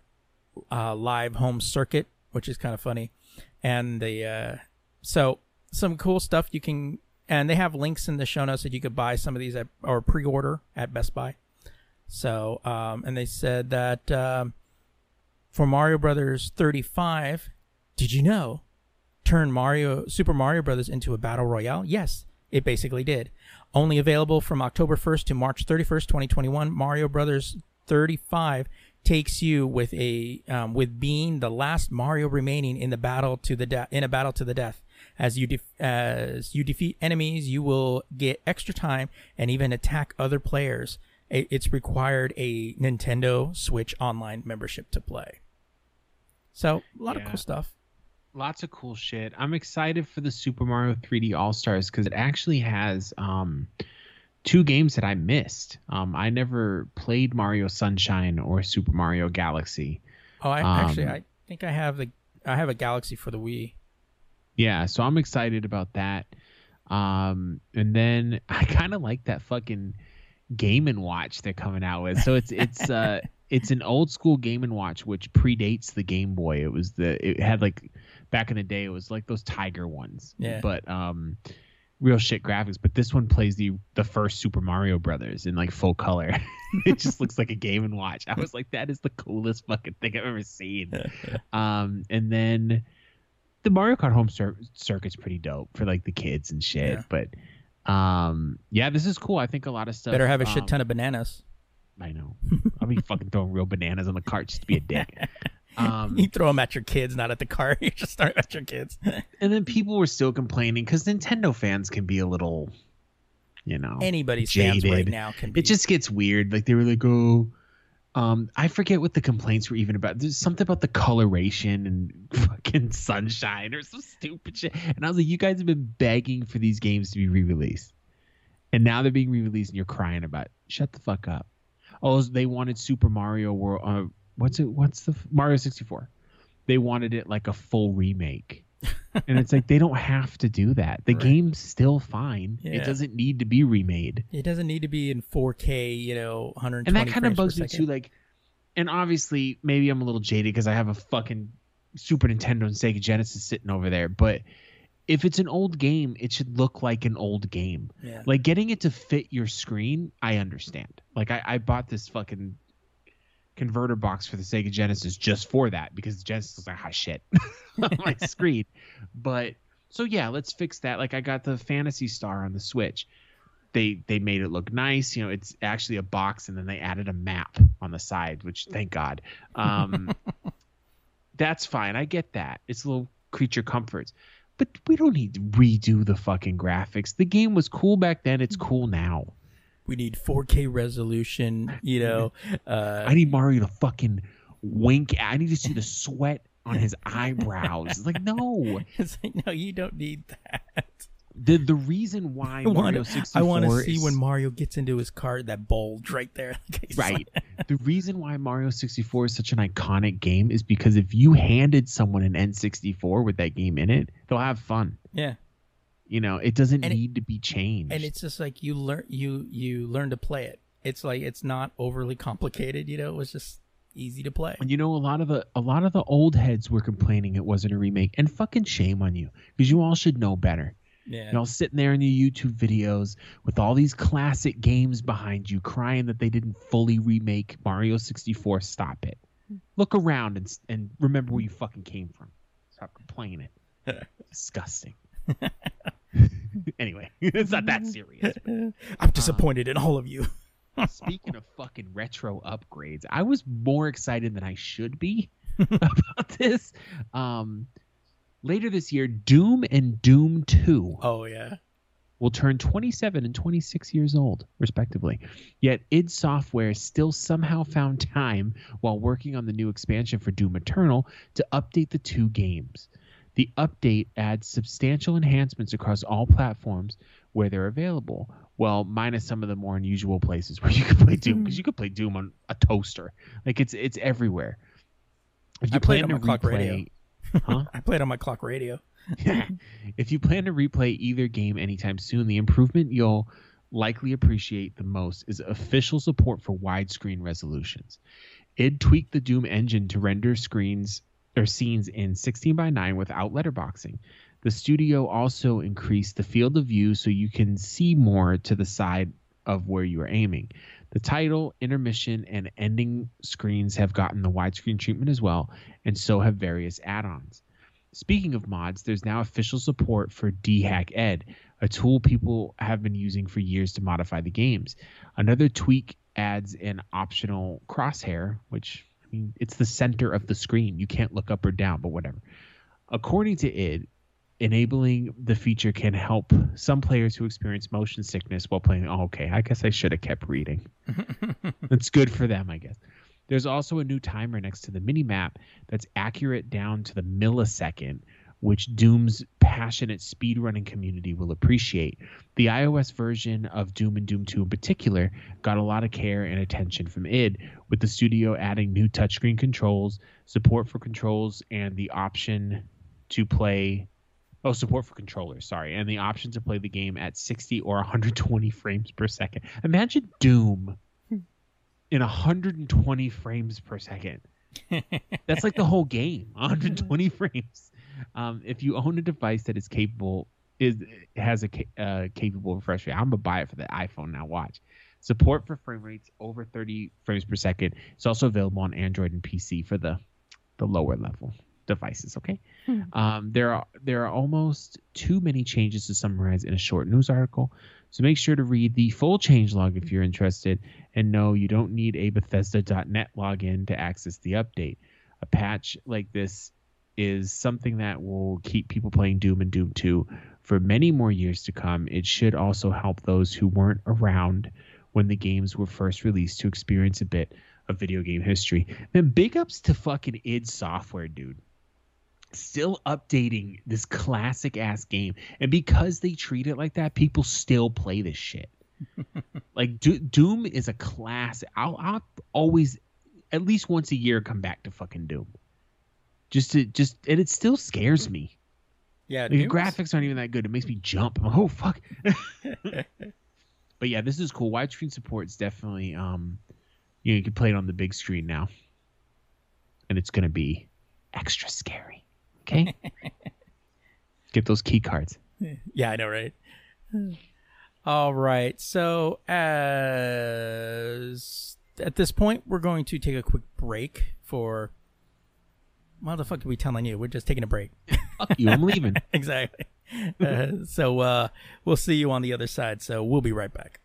uh, live home circuit, which is kind of funny, and the uh, so some cool stuff you can and they have links in the show notes that you could buy some of these at, or pre-order at Best Buy. So, um, and they said that um, for Mario Brothers 35, did you know turn Mario Super Mario Brothers into a battle royale? Yes, it basically did. Only available from October 1st to March 31st, 2021. Mario Brothers 35 takes you with a um, with being the last Mario remaining in the battle to the death in a battle to the death. As you def- as you defeat enemies, you will get extra time and even attack other players. It's required a Nintendo Switch Online membership to play. So a lot yeah. of cool stuff. Lots of cool shit. I'm excited for the Super Mario 3D All Stars because it actually has um, two games that I missed. Um, I never played Mario Sunshine or Super Mario Galaxy. Oh, I um, actually I think I have the I have a Galaxy for the Wii yeah, so I'm excited about that. Um, and then I kind of like that fucking Game and Watch they're coming out with. So it's it's uh it's an old school Game and Watch which predates the Game Boy. It was the it had like back in the day it was like those Tiger ones. Yeah. But um real shit graphics, but this one plays the the first Super Mario Brothers in like full color. it just looks like a game and watch. I was like, that is the coolest fucking thing I've ever seen. um, and then the Mario Kart home cir- circuit's pretty dope for like the kids and shit. Yeah. But um, yeah, this is cool. I think a lot of stuff. Better have a um, shit ton of bananas. I know. I'll be fucking throwing real bananas on the cart just to be a dick. Um, you throw them at your kids, not at the car. You just start at your kids. and then people were still complaining because Nintendo fans can be a little, you know, anybody's jaded. fans right now can. Be. It just gets weird. Like they were like, oh um, I forget what the complaints were even about. There's something about the coloration and fucking sunshine or some stupid shit. And I was like, you guys have been begging for these games to be re-released, and now they're being re-released, and you're crying about. It. Shut the fuck up. Oh, they wanted Super Mario World. Uh, what's it? What's the Mario 64? They wanted it like a full remake. and it's like they don't have to do that. The right. game's still fine. Yeah. It doesn't need to be remade. It doesn't need to be in 4K, you know, 120 And that kind of bugs me too like and obviously maybe I'm a little jaded because I have a fucking Super Nintendo and Sega Genesis sitting over there, but if it's an old game, it should look like an old game. Yeah. Like getting it to fit your screen, I understand. Like I, I bought this fucking converter box for the Sega Genesis just for that because the Genesis was like hot shit on my screen. But so yeah, let's fix that. Like I got the Phantasy Star on the Switch. They they made it look nice. You know, it's actually a box, and then they added a map on the side, which thank God. Um, that's fine. I get that. It's a little creature comforts. But we don't need to redo the fucking graphics. The game was cool back then. It's cool now we need 4K resolution. You know, uh, I need Mario to fucking wink. I need to see the sweat on his eyebrows. It's like no, it's like no, you don't need that. The the reason why I Mario I want to see when Mario gets into his car that bulge right there. right. the reason why Mario 64 is such an iconic game is because if you handed someone an N64 with that game in it, they'll have fun. Yeah. You know, it doesn't and need it, to be changed. And it's just like you learn you you learn to play it. It's like it's not overly complicated. You know, it was just easy to play. And you know, a lot of the a lot of the old heads were complaining it wasn't a remake, and fucking shame on you because you all should know better. Yeah. You're all sitting there in your YouTube videos with all these classic games behind you, crying that they didn't fully remake Mario 64. Stop it. Look around and and remember where you fucking came from. Stop complaining. It Disgusting. anyway, it's not that serious. I'm disappointed in all of you. Speaking of fucking retro upgrades, I was more excited than I should be about this. Um, later this year, Doom and Doom 2 Oh yeah. will turn 27 and 26 years old, respectively. Yet id Software still somehow found time while working on the new expansion for Doom Eternal to update the two games. The update adds substantial enhancements across all platforms where they're available, well, minus some of the more unusual places where you can play Doom, because mm-hmm. you could play Doom on a toaster. Like it's it's everywhere. If I played on my clock radio. replay- Huh? I played on my clock radio. if you plan to replay either game anytime soon, the improvement you'll likely appreciate the most is official support for widescreen resolutions. It tweaked the Doom engine to render screens or scenes in 16 by 9 without letterboxing. The studio also increased the field of view so you can see more to the side of where you are aiming. The title, intermission, and ending screens have gotten the widescreen treatment as well, and so have various add ons. Speaking of mods, there's now official support for DeHackEd, a tool people have been using for years to modify the games. Another tweak adds an optional crosshair, which it's the center of the screen. You can't look up or down, but whatever. According to id, enabling the feature can help some players who experience motion sickness while playing. Oh, okay, I guess I should have kept reading. It's good for them, I guess. There's also a new timer next to the mini map that's accurate down to the millisecond, which Doom's passionate speedrunning community will appreciate. The iOS version of Doom and Doom 2 in particular got a lot of care and attention from id, with the studio adding new touchscreen controls, support for controls, and the option to play Oh, support for controllers, sorry, and the option to play the game at 60 or 120 frames per second. Imagine Doom in 120 frames per second. That's like the whole game, 120 frames. Um, if you own a device that is capable, is has a ca- uh, capable refresh rate, I'm gonna buy it for the iPhone now. Watch. Support for frame rates over 30 frames per second. It's also available on Android and PC for the the lower level devices. Okay. Um, there are there are almost too many changes to summarize in a short news article, so make sure to read the full changelog if you're interested. And no, you don't need a Bethesda.net login to access the update. A patch like this is something that will keep people playing Doom and Doom 2 for many more years to come. It should also help those who weren't around when the games were first released to experience a bit of video game history. Man, big ups to fucking id Software, dude still updating this classic ass game and because they treat it like that people still play this shit like Do- doom is a classic. I'll, I'll always at least once a year come back to fucking doom just to just and it still scares me. Yeah, like, the graphics aren't even that good. It makes me jump. I'm like, oh fuck. But yeah this is cool. Widescreen support is definitely um you know you can play it on the big screen now. And it's gonna be extra scary okay? Get those key cards. Yeah, I know, right? All right. So, as at this point, we're going to take a quick break for. What the fuck are we telling you? We're just taking a break. fuck you i'm leaving exactly. Uh, so, uh, we'll see you on the other side. So, we'll be right back.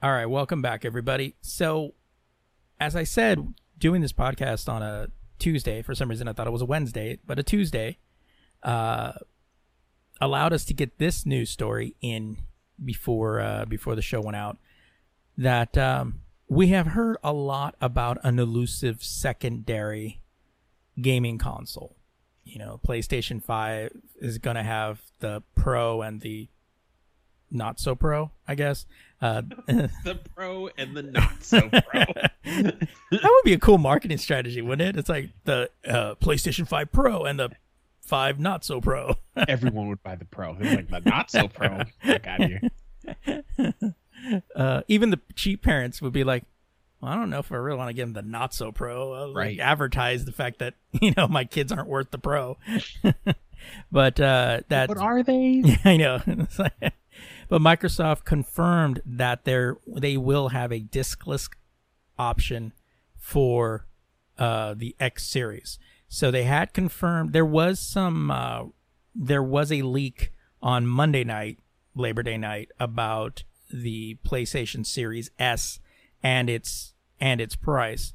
All right. Welcome back, everybody. So, as I said, doing this podcast on a Tuesday, for some reason I thought it was a Wednesday, but a Tuesday, uh, allowed us to get this news story in before uh, before the show went out. That um, we have heard a lot about an elusive secondary gaming console. You know, PlayStation Five is going to have the Pro and the not so Pro, I guess. Uh, the pro and the not so pro that would be a cool marketing strategy, wouldn't it? It's like the uh, PlayStation 5 Pro and the 5 not so Pro. everyone would buy the pro They're like the not so pro Fuck out of here uh, even the cheap parents would be like, well, I don't know if I really want to give them the not so pro. I'll, like, Right. advertise the fact that you know my kids aren't worth the pro. but uh, that What are they? I know. But Microsoft confirmed that they're they will have a diskless option for uh, the X series. So they had confirmed there was some uh, there was a leak on Monday night, Labor Day night, about the PlayStation Series S and its and its price,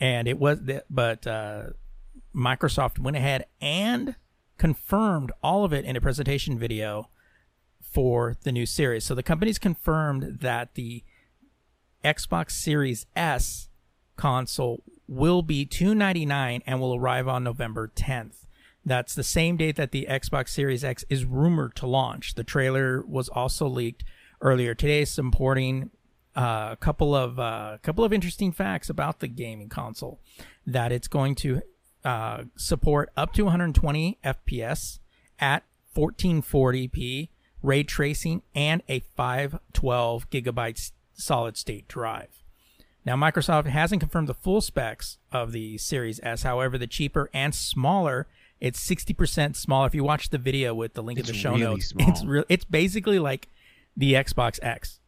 and it was but uh, Microsoft went ahead and confirmed all of it in a presentation video for the new series. So the company's confirmed that the Xbox Series S console will be 299 and will arrive on November 10th. That's the same date that the Xbox Series X is rumored to launch. The trailer was also leaked earlier today, supporting uh, a couple of uh, couple of interesting facts about the gaming console. That it's going to uh, support up to 120 FPS at 1440p ray tracing and a 512 gigabytes solid state drive. Now, Microsoft hasn't confirmed the full specs of the Series S. However, the cheaper and smaller, it's 60% smaller. If you watch the video with the link in the show really notes, small. it's real. It's basically like the Xbox X.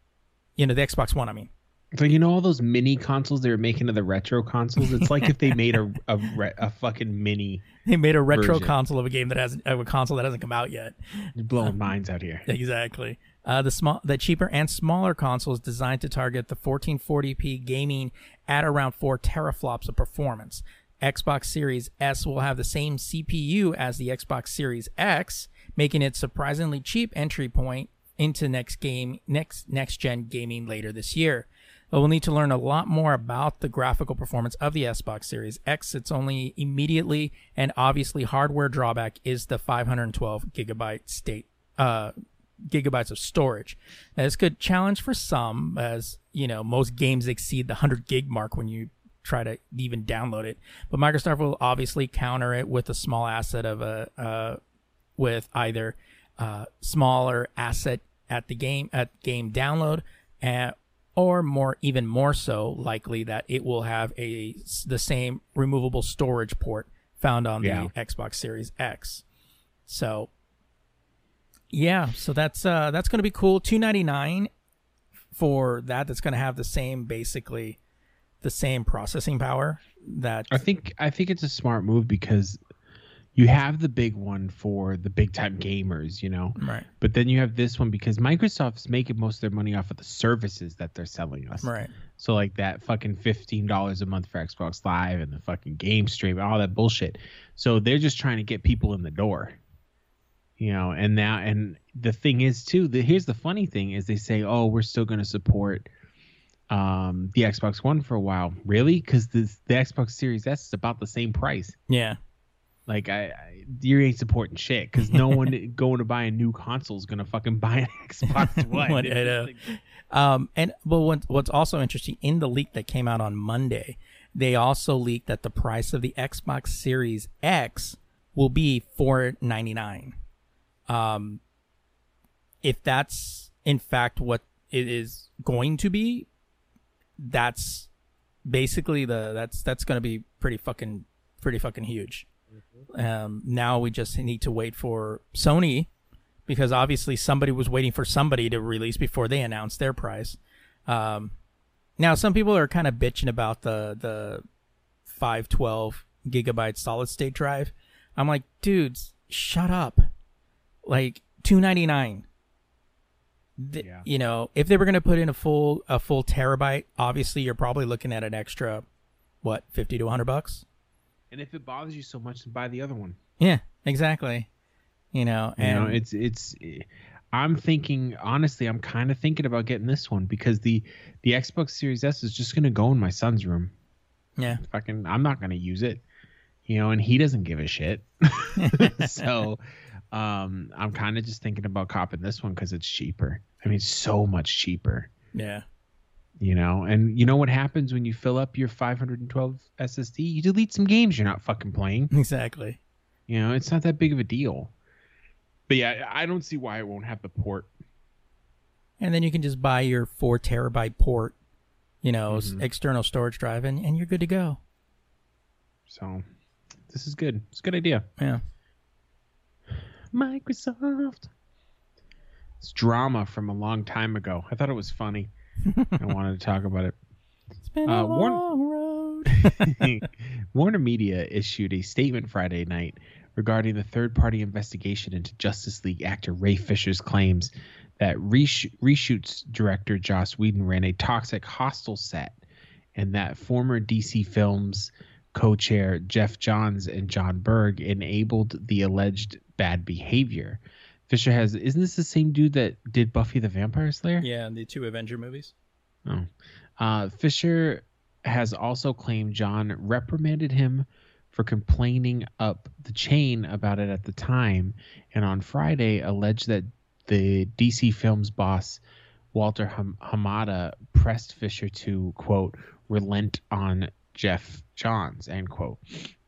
You know, the Xbox One. I mean, So you know all those mini consoles they were making of the retro consoles? It's like if they made a a, re- a fucking mini. they made a retro Version. console of a game that hasn't, a console that hasn't come out yet. You're blowing minds out here. Exactly. Uh, the small, the cheaper and smaller consoles designed to target the 1440p gaming at around four teraflops of performance. Xbox Series S will have the same CPU as the Xbox Series X, making it surprisingly cheap entry point into next game, next next gen gaming later this year. But we'll need to learn a lot more about the graphical performance of the Xbox Series X. It's only immediately and obviously hardware drawback is the 512 gigabyte state uh, gigabytes of storage. Now, this could challenge for some, as you know, most games exceed the 100 gig mark when you try to even download it. But Microsoft will obviously counter it with a small asset of a uh, with either uh, smaller asset at the game at game download, and or more even more so likely that it will have a the same removable storage port found on Yeah. the Xbox Series X. So yeah, so that's uh that's going to be cool. 299 for that that's going to have the same basically the same processing power that I think I think it's a smart move because you have the big one for the big time gamers, you know. right But then you have this one because Microsoft's making most of their money off of the services that they're selling us. right So like that fucking fifteen dollars a month for Xbox Live and the fucking game stream, and all that bullshit. So they're just trying to get people in the door. You know, and now and the thing is too, the here's the funny thing is they say, Oh, we're still gonna support um the Xbox One for a while. Really? Because the the Xbox Series S is about the same price. yeah Like I, I you ain't supporting shit because no one going to buy a new console is gonna fucking buy an Xbox One. What, I know. like- Um, and but what, what's also interesting in the leak that came out on Monday, they also leaked that the price of the Xbox Series X will be four ninety nine. Um, if that's in fact what it is going to be, that's basically the that's that's going to be pretty fucking pretty fucking huge. Um, now we just need to wait for Sony because obviously somebody was waiting for somebody to release before they announced their price. Um, now some people are kind of bitching about the the 512 gigabyte solid state drive. I'm like, dudes, shut up. Like 299. Th- Yeah. You know, if they were going to put in a full a full terabyte, obviously you're probably looking at an extra what, 50 to 100 bucks? And if it bothers you so much, then buy the other one. Yeah, exactly. You know, You and know, it's it's. I'm thinking honestly, I'm kind of thinking about getting this one because the the Xbox Series S is just gonna go in my son's room. yeah. Fucking, I'm not gonna use it. You know, and he doesn't give a shit. so, um, I'm kind of just thinking about copping this one because it's cheaper. I mean, so much cheaper. Yeah. You know, and you know what happens when you fill up your 512 SSD? You delete some games you're not fucking playing. Exactly. You know, it's not that big of a deal. But yeah, I don't see why it won't have the port and then you can just buy your four terabyte port, you know, Mhm. external storage drive, and, and you're good to go. So this is good. It's a good idea. Yeah. Microsoft. It's drama from a long time ago. I thought it was funny. I wanted to talk about it. It's been Uh, a long road. Warner Media issued a statement Friday night regarding the third party investigation into Justice League actor Ray Fisher's claims that resh- reshoots director Joss Whedon ran a toxic hostile set and that former DC Films co chair Geoff Johns and Jon Berg enabled the alleged bad behavior. Fisher has, isn't this the same dude that did Buffy the Vampire Slayer? yeah, in the two Avenger movies. Oh. Uh, Fisher has also claimed John reprimanded him for complaining up the chain about it at the time, and on Friday alleged that the DC Films boss Walter Ham- Hamada pressed Fisher to quote relent on Geoff Johns end quote.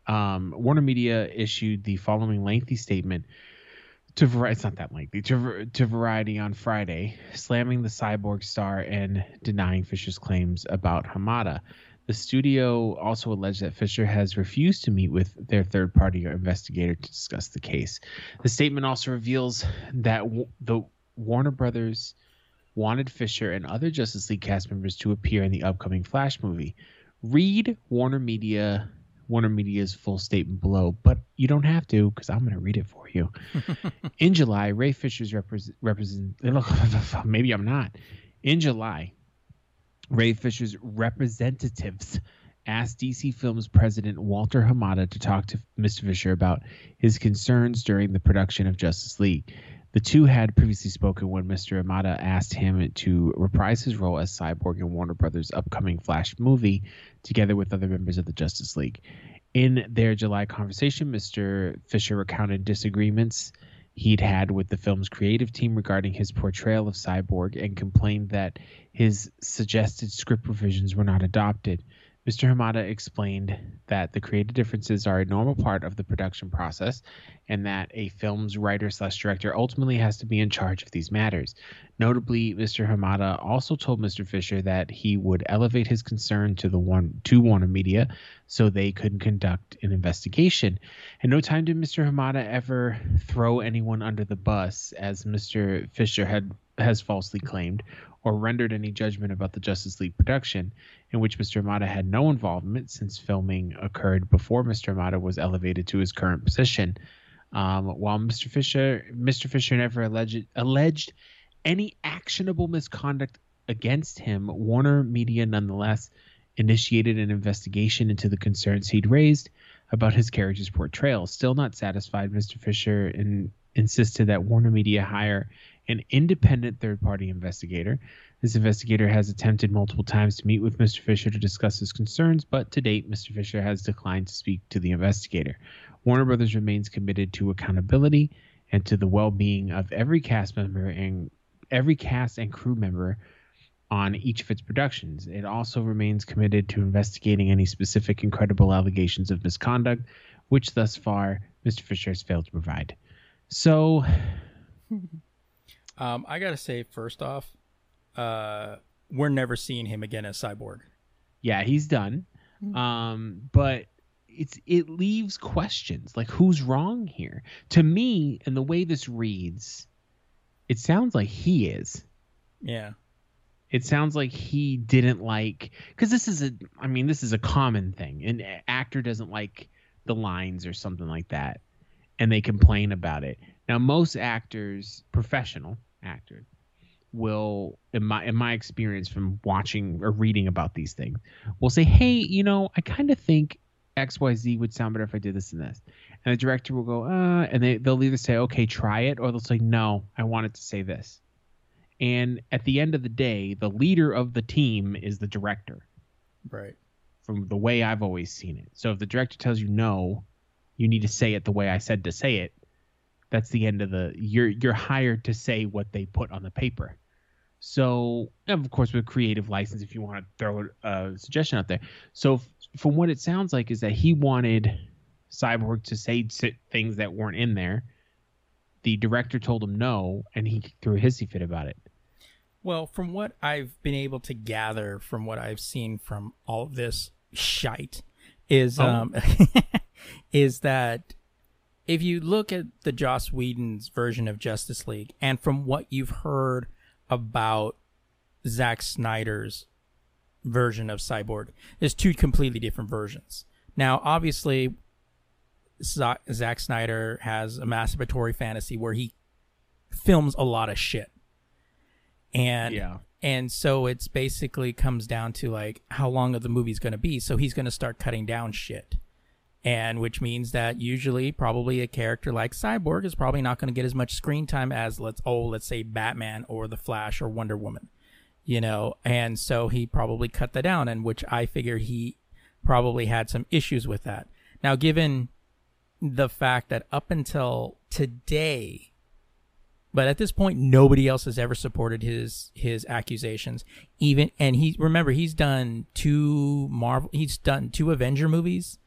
Um, Warner Media issued the following lengthy statement to Variety. It's not that lengthy to to Variety on Friday, slamming the cyborg star and denying Fisher's claims about Hamada. The studio also alleged that Fisher has refused to meet with their third party investigator to discuss the case. The statement also reveals that w- the Warner Brothers wanted Fisher and other Justice League cast members to appear in the upcoming Flash movie. Read Warner Media Warner Media's full statement below, but you don't have to because I'm going to read it for you. In July, Ray Fisher's represent, represent maybe I'm not. In July, Ray Fisher's representatives asked DC Films president Walter Hamada to talk to Mr. Fisher about his concerns during the production of Justice League. The two had previously spoken when Mr. Hamada asked him to reprise his role as Cyborg in Warner Brothers' upcoming Flash movie, together with other members of the Justice League. In their July conversation, Mr. Fisher recounted disagreements he'd had with the film's creative team regarding his portrayal of Cyborg and complained that his suggested script revisions were not adopted. Mr. Hamada explained that the creative differences are a normal part of the production process and that a film's writer slash director ultimately has to be in charge of these matters. Notably, Mr. Hamada also told Mr. Fisher that he would elevate his concern to the one to Warner Media so they could conduct an investigation. And no time did Mr. Hamada ever throw anyone under the bus, as Mr. Fisher had has falsely claimed, or rendered any judgment about the Justice League production, in which Mr. Hamada had no involvement since filming occurred before Mr. Hamada was elevated to his current position. Um, while Mr. Fisher, Mr. Fisher never alleged alleged any actionable misconduct against him, Warner Media nonetheless initiated an investigation into the concerns he'd raised about his character's portrayal. Still not satisfied, Mr. Fisher in, insisted that Warner Media hire an independent third party investigator. This investigator has attempted multiple times to meet with Mr. Fisher to discuss his concerns, but to date, Mr. Fisher has declined to speak to the investigator. Warner Brothers remains committed to accountability and to the well being of every cast member and every cast and crew member on each of its productions. It also remains committed to investigating any specific and credible allegations of misconduct, which thus far Mr. Fisher has failed to provide. So, Um, I gotta say, first off, uh, we're never seeing him again as Cyborg. yeah, he's done. Hmm. Um, but it's it leaves questions like who's wrong here? To me, and the way this reads, it sounds like he is. Yeah, it sounds like he didn't like because this is a i mean this is a common thing an actor doesn't like the lines or something like that and they complain about it now most actors professional actors will in my in my experience from watching or reading about these things will say hey you know i kind of think xyz would sound better if i did this and this and the director will go uh and they, they'll either say okay try it or they'll say no i want it to say this and at the end of the day, the leader of the team is the director, right. from the way I've always seen it. So if the director tells you no, you need to say it the way I said to say it. That's the end of the. You're you're hired to say what they put on the paper. So of course, with creative license, if you want to throw a suggestion out there. So f- from what it sounds like, is that he wanted Cyborg to say things that weren't in there. The director told him no, and he threw a hissy fit about it. Well, from what I've been able to gather from what I've seen from all of this shite is Oh. um is that if you look at the Joss Whedon's version of Justice League and from what you've heard about Zack Snyder's version of Cyborg, there's two completely different versions. Now, obviously, Za- Zack Snyder has a masturbatory fantasy where he films a lot of shit. And Yeah. and so it's basically comes down to like how long of the movie's going to be. So he's going to start cutting down shit. And which means that usually probably a character like Cyborg is probably not going to get as much screen time as let's oh let's say Batman or the Flash or Wonder Woman. You know, and so he probably cut that down and which I figure he probably had some issues with that. Now given the fact that up until today but at this point nobody else has ever supported his his accusations even and he remember he's done two marvel he's done two avenger movies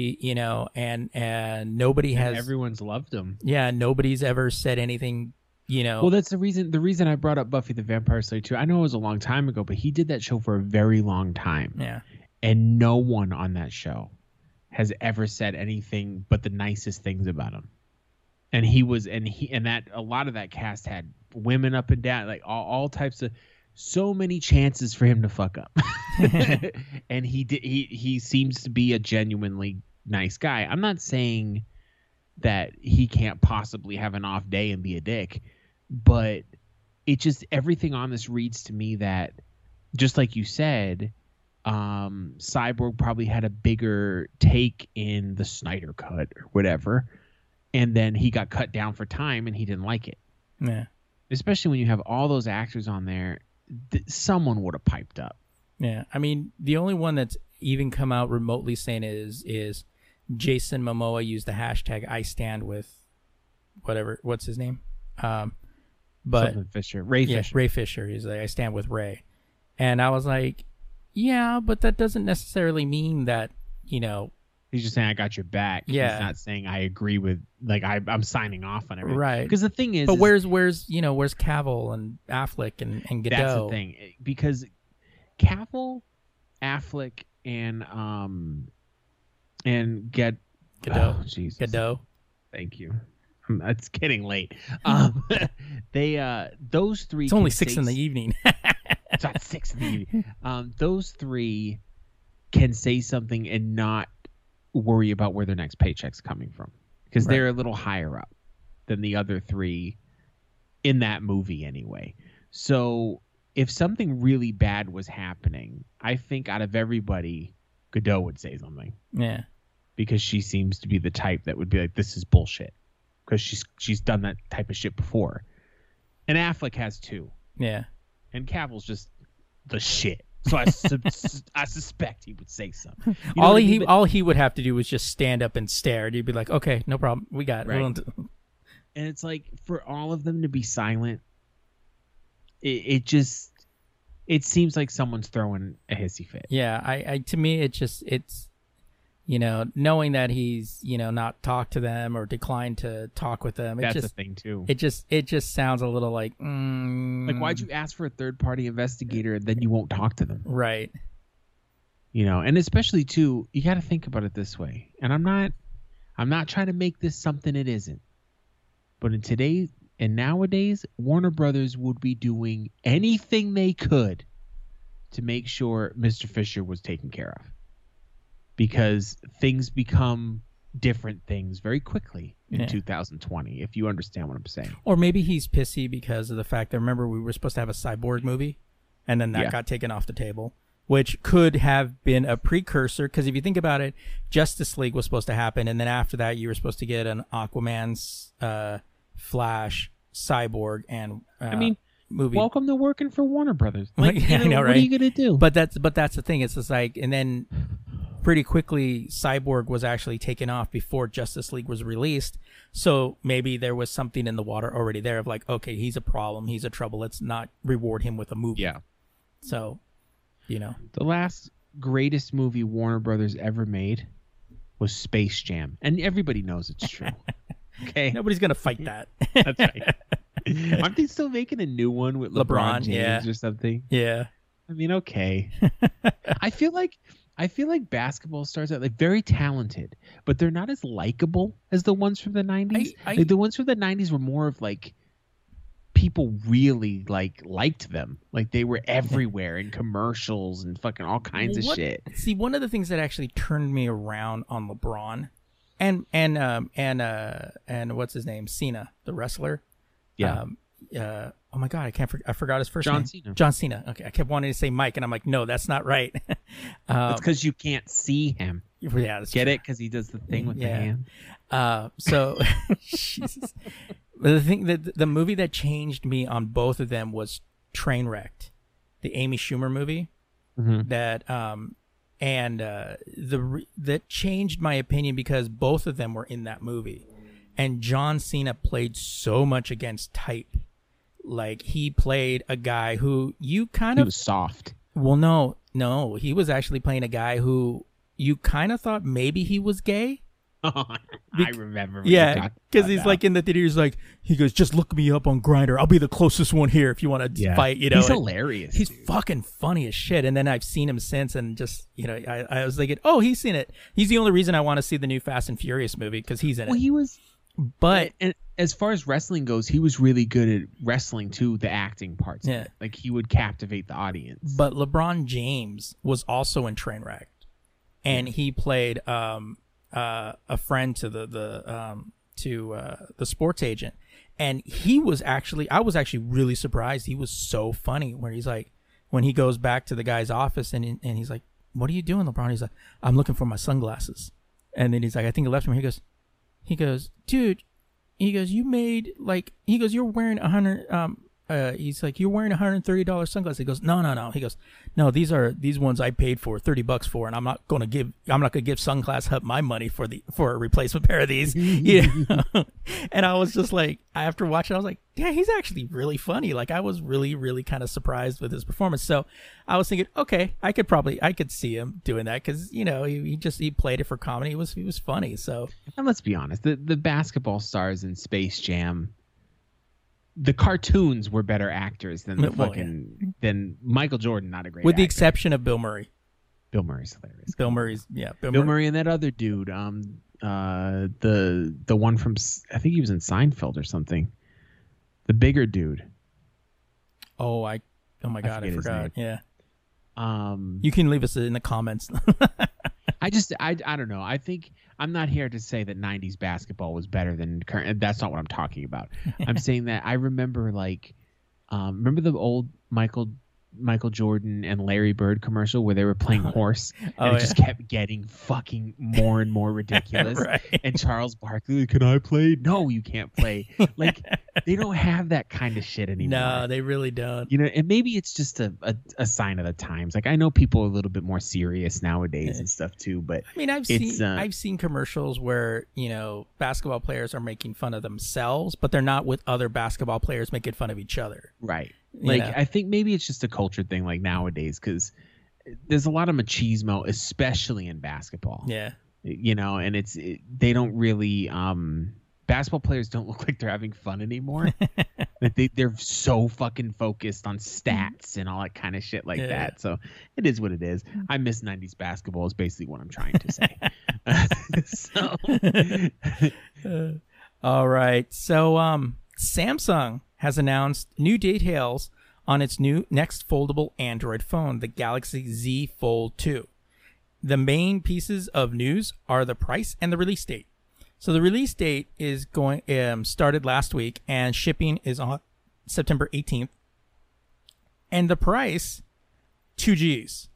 he, you know and and nobody And has everyone's loved him. yeah nobody's ever said anything you know Well, that's the reason. The reason I brought up Buffy the Vampire Slayer too. I know it was a long time ago, but he did that show for a very long time, yeah and no one on that show has ever said anything but the nicest things about him. And he was, and he, and that a lot of that cast had women up and down, like all, all types of, so many chances for him to fuck up, and he did. He he seems to be a genuinely nice guy. I'm not saying that he can't possibly have an off day and be a dick, but it just everything on this reads to me that just like you said, um, Cyborg probably had a bigger take in the Snyder cut or whatever, and then he got cut down for time and he didn't like it. yeah Especially when you have all those actors on there, th- someone would have piped up. yeah i mean the only one that's even come out remotely saying is is jason momoa used the hashtag i stand with whatever what's his name um but Something Fisher, Ray yeah, Fisher. Ray Fisher. He's like, I stand with Ray. And I was like, yeah, but that doesn't necessarily mean that, you know, He's just saying I got your back. Yeah. He's not saying I agree with like I, I'm signing off on everything. right. Because the thing is, But is where's, where's, you know, where's Cavill and Affleck and, and Gadot? that's the thing. Because Cavill, Affleck, and um, and Gal Gadot. Oh, Jesus. Gadot. Thank you. It's getting late. Um, they uh, those three. It's only six in the evening. It's not six in the evening. Um, those three can say something and not worry about where their next paycheck's coming from because Right. they're a little higher up than the other three in that movie anyway. So if something really bad was happening, I think out of everybody, Gadot would say something yeah. because she seems to be the type that would be like, "This is bullshit," because she's she's done that type of shit before. And Affleck has too Yeah. and Cavill's just the shit. So I sus- I suspect he would say something. You know all what I he, mean? All he would have to do was just stand up and stare. And you'd be like, okay, no problem. We got it. Right. We'll and it's like for all of them to be silent, it, it just it seems like someone's throwing a hissy fit. Yeah. I, I, to me, it just, it's, you know, knowing that he's, you know, not talked to them or declined to talk with them. It That's just, the thing too. it just it just sounds a little like mm, like why'd you ask for a third party investigator and then you won't talk to them? right You know, and especially too, you got to think about it this way. And I'm not I'm not trying to make this something it isn't. But in today's and nowadays, Warner Brothers would be doing anything they could to make sure Mr. Fisher was taken care of. Because things become different things very quickly in Yeah. 2020, if you understand what I'm saying. or maybe he's pissy because of the fact that remember we were supposed to have a cyborg movie and then that Yeah. got taken off the table which could have been a precursor because if you think about it justice league was supposed to happen and then after that you were supposed to get an aquaman's uh, flash cyborg and uh, I mean, movie Welcome to working for Warner Brothers. Like, Yeah, I you know, What right? are you going to do? but that's but that's the thing it's just like and then pretty quickly cyborg was actually taken off before justice league was released so maybe there was something in the water already there of like okay he's a problem he's a trouble let's not reward him with a movie yeah. so you know The last greatest movie Warner Brothers ever made was Space Jam, and everybody knows it's true. okay, nobody's gonna fight that that's right. Aren't they still making a new one with LeBron, LeBron, James yeah. or something? Yeah. I mean, okay. I feel like I feel like basketball stars are like very talented, but they're not as likable as the ones from the '90s. I- like the ones from the '90s were more of like people really like liked them. Like they were everywhere in commercials and fucking all kinds of shit. See, one of the things that actually turned me around on LeBron, and and um and uh and what's his name, Cena, the wrestler. Yeah. Um, uh, oh my god, I can't. For, I forgot his first John name. Cena. John Cena. Okay, I kept wanting to say Mike, and I'm like, no, that's not right. um, It's because you can't see him. yeah, Get true. it? Because he does the thing with Yeah. the hand. Uh, so, Jesus. But the thing that the movie that changed me on both of them was Trainwrecked, the Amy Schumer movie. Mhm. That um, and uh, the that changed my opinion because both of them were in that movie, and John Cena played so much against type. Like he played a guy who you kind He of was soft. well, no, no, he was actually playing a guy who you kind of thought maybe he was gay. I remember. Yeah, because he's now. like in the theater. He's like, he goes, just look me up on Grindr. I'll be the closest one here if you want to Yeah. fight. You know, he's And hilarious. he's dude. fucking funny as shit. And then I've seen him since, and just you know, I, I was thinking, oh, he's seen it. He's the only reason I want to see the new Fast and Furious movie because he's in well, it. he was. But and as far as wrestling goes, he was really good at wrestling too. The acting parts. Yeah. Like he would captivate the audience. But LeBron James was also in Trainwreck, and he played um, uh, a friend to the the um, to uh, the sports agent, and he was actually I was actually really surprised. He was so funny where he's like when he goes back to the guy's office and and he's like, "What are you doing, LeBron?" He's like, "I'm looking for my sunglasses," and then he's like, "I think I left him." He goes, he goes, dude. He goes, you made like he goes, you're wearing a hundred. Um, uh, he's like, you're wearing a hundred and thirty dollars sunglasses. He goes, no, no, no. He goes, no, these are these ones I paid for thirty bucks for, and I'm not gonna give I'm not gonna give Sunglass Hut my money for the for a replacement pair of these. yeah, and I was just like, after watching, I was like, yeah, he's actually really funny. Like I was really, really kind of surprised with his performance. So I was thinking, okay, I could probably I could see him doing that because you know he, he just he played it for comedy. He was he was funny. So and let's be honest, the the basketball stars in Space Jam. The cartoons were better actors than the Well, yeah. fucking than Michael Jordan. Not a great. with the actor. exception of Bill Murray. Bill Murray's hilarious. Bill Murray's yeah. Bill, Bill Murray. Murray and that other dude, um, uh, the the one from I think he was in Seinfeld or something. The bigger dude. Oh, I oh my god, I, his forgot. Yeah, Um, you can leave us in the comments. I just I I don't know. I think I'm not here to say that '90s basketball was better than current. That's not what I'm talking about. I'm saying that I remember like, um, remember the old Michael Michael Jordan and Larry Bird commercial where they were playing horse and Oh, it just kept getting fucking more and more ridiculous. right. And Charles Barkley, can I play? No, you can't play. Like they don't have that kind of shit anymore. No, they really don't. you know, and maybe it's just a, a, a sign of the times. Like I know people are a little bit more serious nowadays and stuff too, but I mean, I've seen uh, I've seen commercials where you know basketball players are making fun of themselves, but they're not with other basketball players making fun of each other. right. Like know? I think maybe it's just a culture thing like nowadays cuz there's a lot of machismo especially in basketball. Yeah, You know, and it's it, they don't really um basketball players don't look like they're having fun anymore. they they're so fucking focused on stats and all that kind of shit like Yeah. that. So it is what it is. I miss 90s basketball is basically what I'm trying to say. so all right. So, um, Samsung has announced new details on its new next foldable Android phone, the Galaxy Z Fold 2. The main pieces of news are the price and the release date. So the release date is going um, started last week, and shipping is on September 18th. And the price, two G's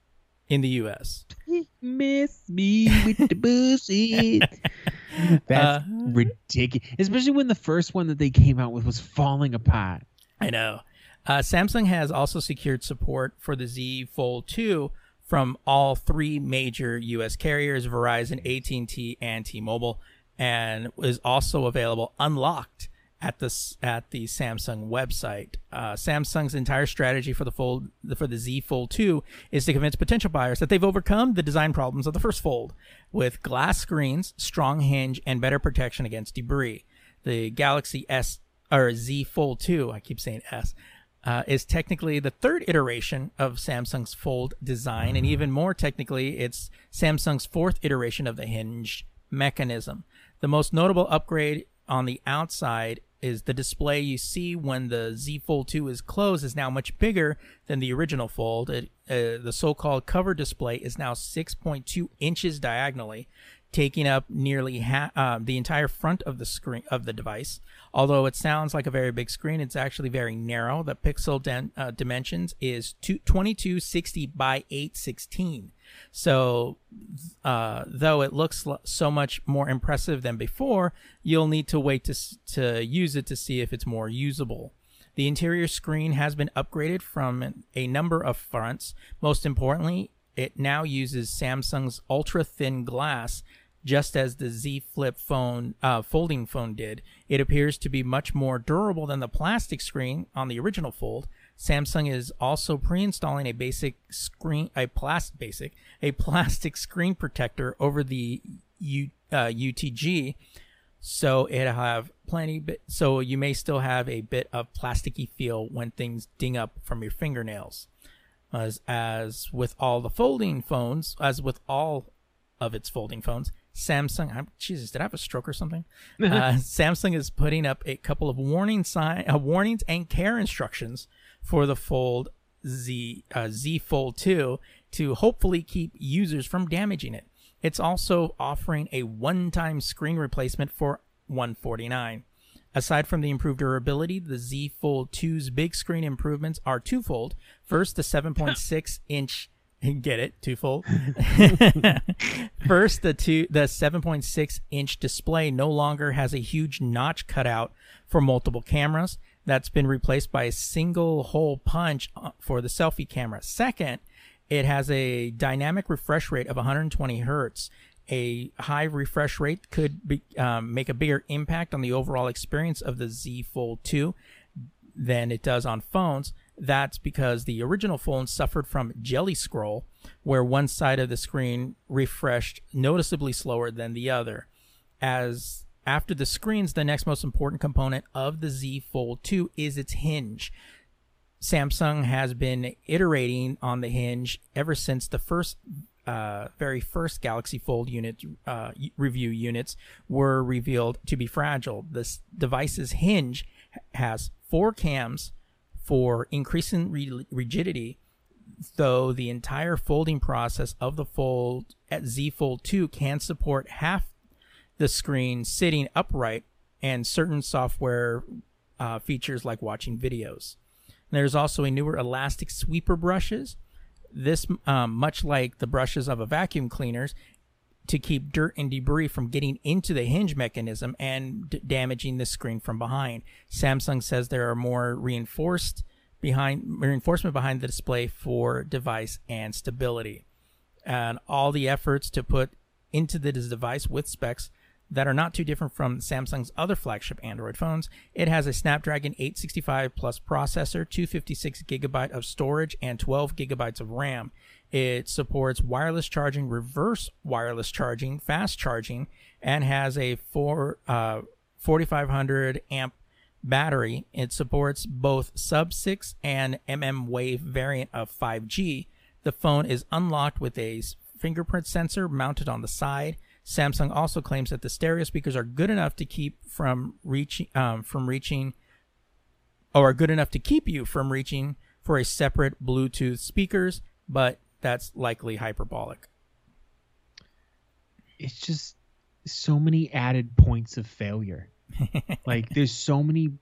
in the U.S. miss me with the bullshit. That's Uh, ridiculous. Especially when the first one that they came out with was falling apart. I know. Uh, Samsung has also secured support for the Z Fold 2 from all three major U.S. carriers: Verizon, AT&T, and T-Mobile, and is also available unlocked at the at the Samsung website. Uh, Samsung's entire strategy for the fold for the Z Fold 2 is to convince potential buyers that they've overcome the design problems of the first Fold with glass screens, strong hinge, and better protection against debris. The Galaxy S or Z Fold 2, I keep saying S, uh, is technically the third iteration of Samsung's Fold design, and even more technically, it's Samsung's fourth iteration of the hinge mechanism. The most notable upgrade on the outside is the display you see when the Z Fold 2 is closed is now much bigger than the original Fold. It, uh, the so-called cover display is now 6.2 inches diagonally, taking up nearly ha- uh, the entire front of the screen of the device. Although it sounds like a very big screen, it's actually very narrow. The pixel den- uh, dimensions is two- 2260 by 816. So, uh, though it looks so much more impressive than before, you'll need to wait to, to use it to see if it's more usable. The interior screen has been upgraded from a number of fronts. Most importantly, it now uses Samsung's ultra thin glass just as the Z Flip phone uh, folding phone did. It appears to be much more durable than the plastic screen on the original Fold. Samsung is also pre-installing a basic screen, a plastic basic, a plastic screen protector over the U, uh, UTG, so it'll have plenty. Bit, so you may still have a bit of plasticky feel when things ding up from your fingernails. As as with all the folding phones, as with all of its folding phones, Samsung, I'm, Jesus, did I have a stroke or something? uh, Samsung is putting up a couple of warning sign, uh, warnings and care instructions for the Fold Z uh, Z Fold 2 to hopefully keep users from damaging it. It's also offering a one-time screen replacement for 149. Aside from the improved durability, the Z Fold 2's big screen improvements are twofold. First, the 7.6 inch get it twofold. First, the two the 7.6 inch display no longer has a huge notch cutout for multiple cameras. That's been replaced by a single hole punch uh, for the selfie camera. Second, it has a dynamic refresh rate of 120 hertz. A high refresh rate could be, um, make a bigger impact on the overall experience of the Z Fold 2 than it does on phones. That's because the original phone suffered from jelly scroll, where one side of the screen refreshed noticeably slower than the other. As after the screens, the next most important component of the Z Fold 2 is its hinge. Samsung has been iterating on the hinge ever since the first uh, very first Galaxy Fold unit uh, review units were revealed to be fragile. This device's hinge has four cams for increasing re- rigidity, though the entire folding process of the Fold at Z Fold 2 can support half the screen sitting upright and certain software uh, features like watching videos. There's also a newer elastic sweeper brushes. This, um, much like the brushes of a vacuum cleaners, to keep dirt and debris from getting into the hinge mechanism and d- damaging the screen from behind. Samsung says there are more reinforced behind reinforcement behind the display for device and stability. And all the efforts to put into this device with specs that are not too different from Samsung's other flagship Android phones. It has a Snapdragon 865 Plus processor, 256 gigabyte of storage, and 12 gigabytes of RAM. It supports wireless charging, reverse wireless charging, fast charging, and has a four, uh, 4500 amp battery. It supports both sub 6 and mm wave variant of 5G. The phone is unlocked with a fingerprint sensor mounted on the side. Samsung also claims that the stereo speakers are good enough to keep from reaching um, from reaching or are good enough to keep you from reaching for a separate Bluetooth speakers, but that's likely hyperbolic. It's just so many added points of failure. like there's so many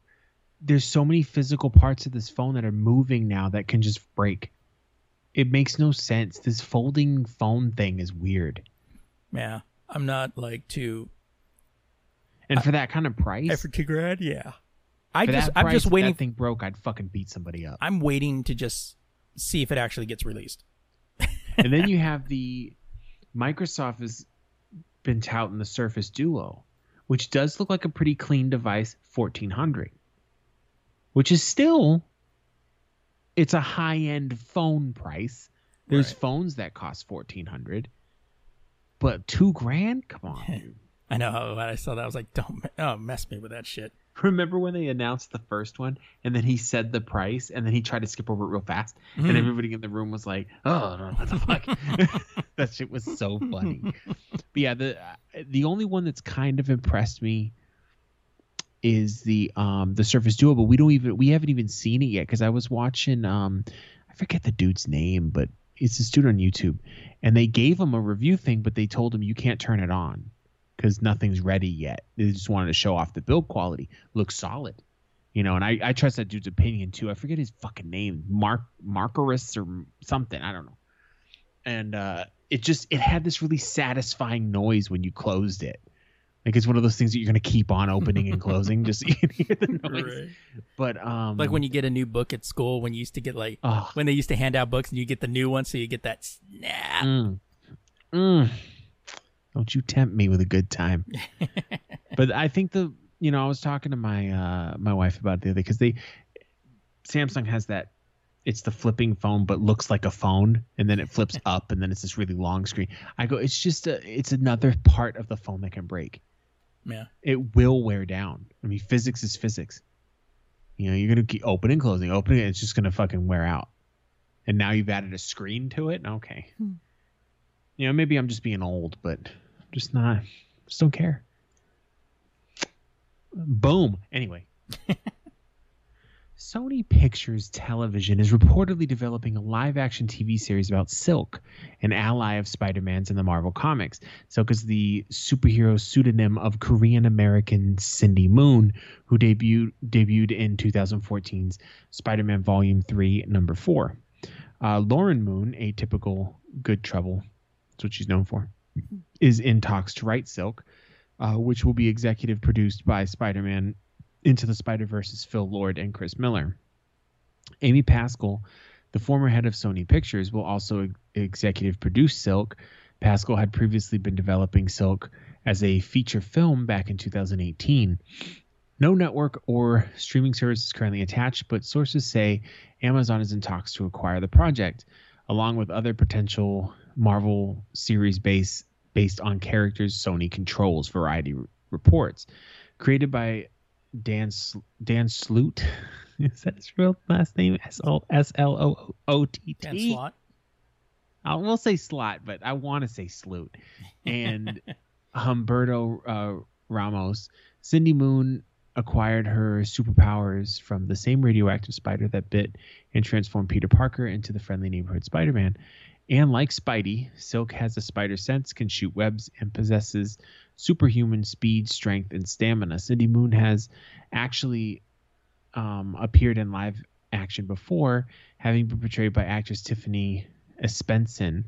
there's so many physical parts of this phone that are moving now that can just break. It makes no sense. This folding phone thing is weird. Yeah, I'm not like too. And for that kind of price, I, for two grand, yeah. I for just that I'm price, just if waiting. That thing broke, I'd fucking beat somebody up. I'm waiting to just see if it actually gets released. And then you have the Microsoft has been touting the Surface Duo, which does look like a pretty clean device, 1400, which is still it's a high end phone price. There's Right. phones that cost 1400, but two grand? Come on. I know when I saw that, I was like, "Don't oh, mess me with that shit." remember when they announced the first one and then he said the price and then he tried to skip over it real fast Mm. and everybody in the room was like, "Oh, no, what the fuck?" that shit was so funny. but yeah, the the only one that's kind of impressed me is the um the Surface Duo, but we don't even we haven't even seen it yet because I was watching um I forget the dude's name, but it's this dude on YouTube, and they gave him a review thing, but they told him you can't turn it on because nothing's ready yet. They just wanted to show off the build quality. Looks solid, you know. And I, I trust that dude's opinion too. I forget his fucking name, Mark Markarus or something. I don't know. And uh, it just it had this really satisfying noise when you closed it. Like it's one of those things that you're gonna keep on opening and closing just so you can hear the noise. But um, Like when you get a new book at school, when you used to get like oh, when they used to hand out books and you get the new one, so you get that snap. Mm. Mm. Don't you tempt me with a good time. but I think the you know I was talking to my uh my wife about it the other because they Samsung has that it's the flipping phone but looks like a phone and then it flips up and then it's this really long screen. I go it's just a it's another part of the phone that can break. Yeah. It will wear down. I mean physics is physics. You know, you're gonna keep opening, closing, opening, it's just gonna fucking wear out. And now you've added a screen to it. Okay. Hmm. You know, maybe I'm just being old, but just not. Just don't care. Boom. Anyway. Sony Pictures Television is reportedly developing a live action TV series about Silk, an ally of Spider Man's in the Marvel Comics. Silk is the superhero pseudonym of Korean American Cindy Moon, who debuted, debuted in 2014's Spider Man Volume 3, Number 4. Uh, Lauren Moon, a typical good trouble, that's what she's known for, is in talks to write Silk, uh, which will be executive produced by Spider Man into the Spider Verse's Phil Lord and Chris Miller. Amy Pascal, the former head of Sony Pictures, will also ex- executive produce Silk. Pascal had previously been developing Silk as a feature film back in 2018. No network or streaming service is currently attached, but sources say Amazon is in talks to acquire the project, along with other potential Marvel series based based on characters Sony controls. Variety r- reports. Created by Dan Sl- Dan Sloot. Is that his real last name? S L O O T Dan slot. I will say Slot, but I want to say Sloot. And Humberto uh, Ramos, Cindy Moon acquired her superpowers from the same radioactive spider that bit and transformed Peter Parker into the friendly neighborhood Spider-Man. And like Spidey, Silk has a spider sense, can shoot webs, and possesses superhuman speed, strength, and stamina. Cindy Moon has actually um, appeared in live action before, having been portrayed by actress Tiffany Espensen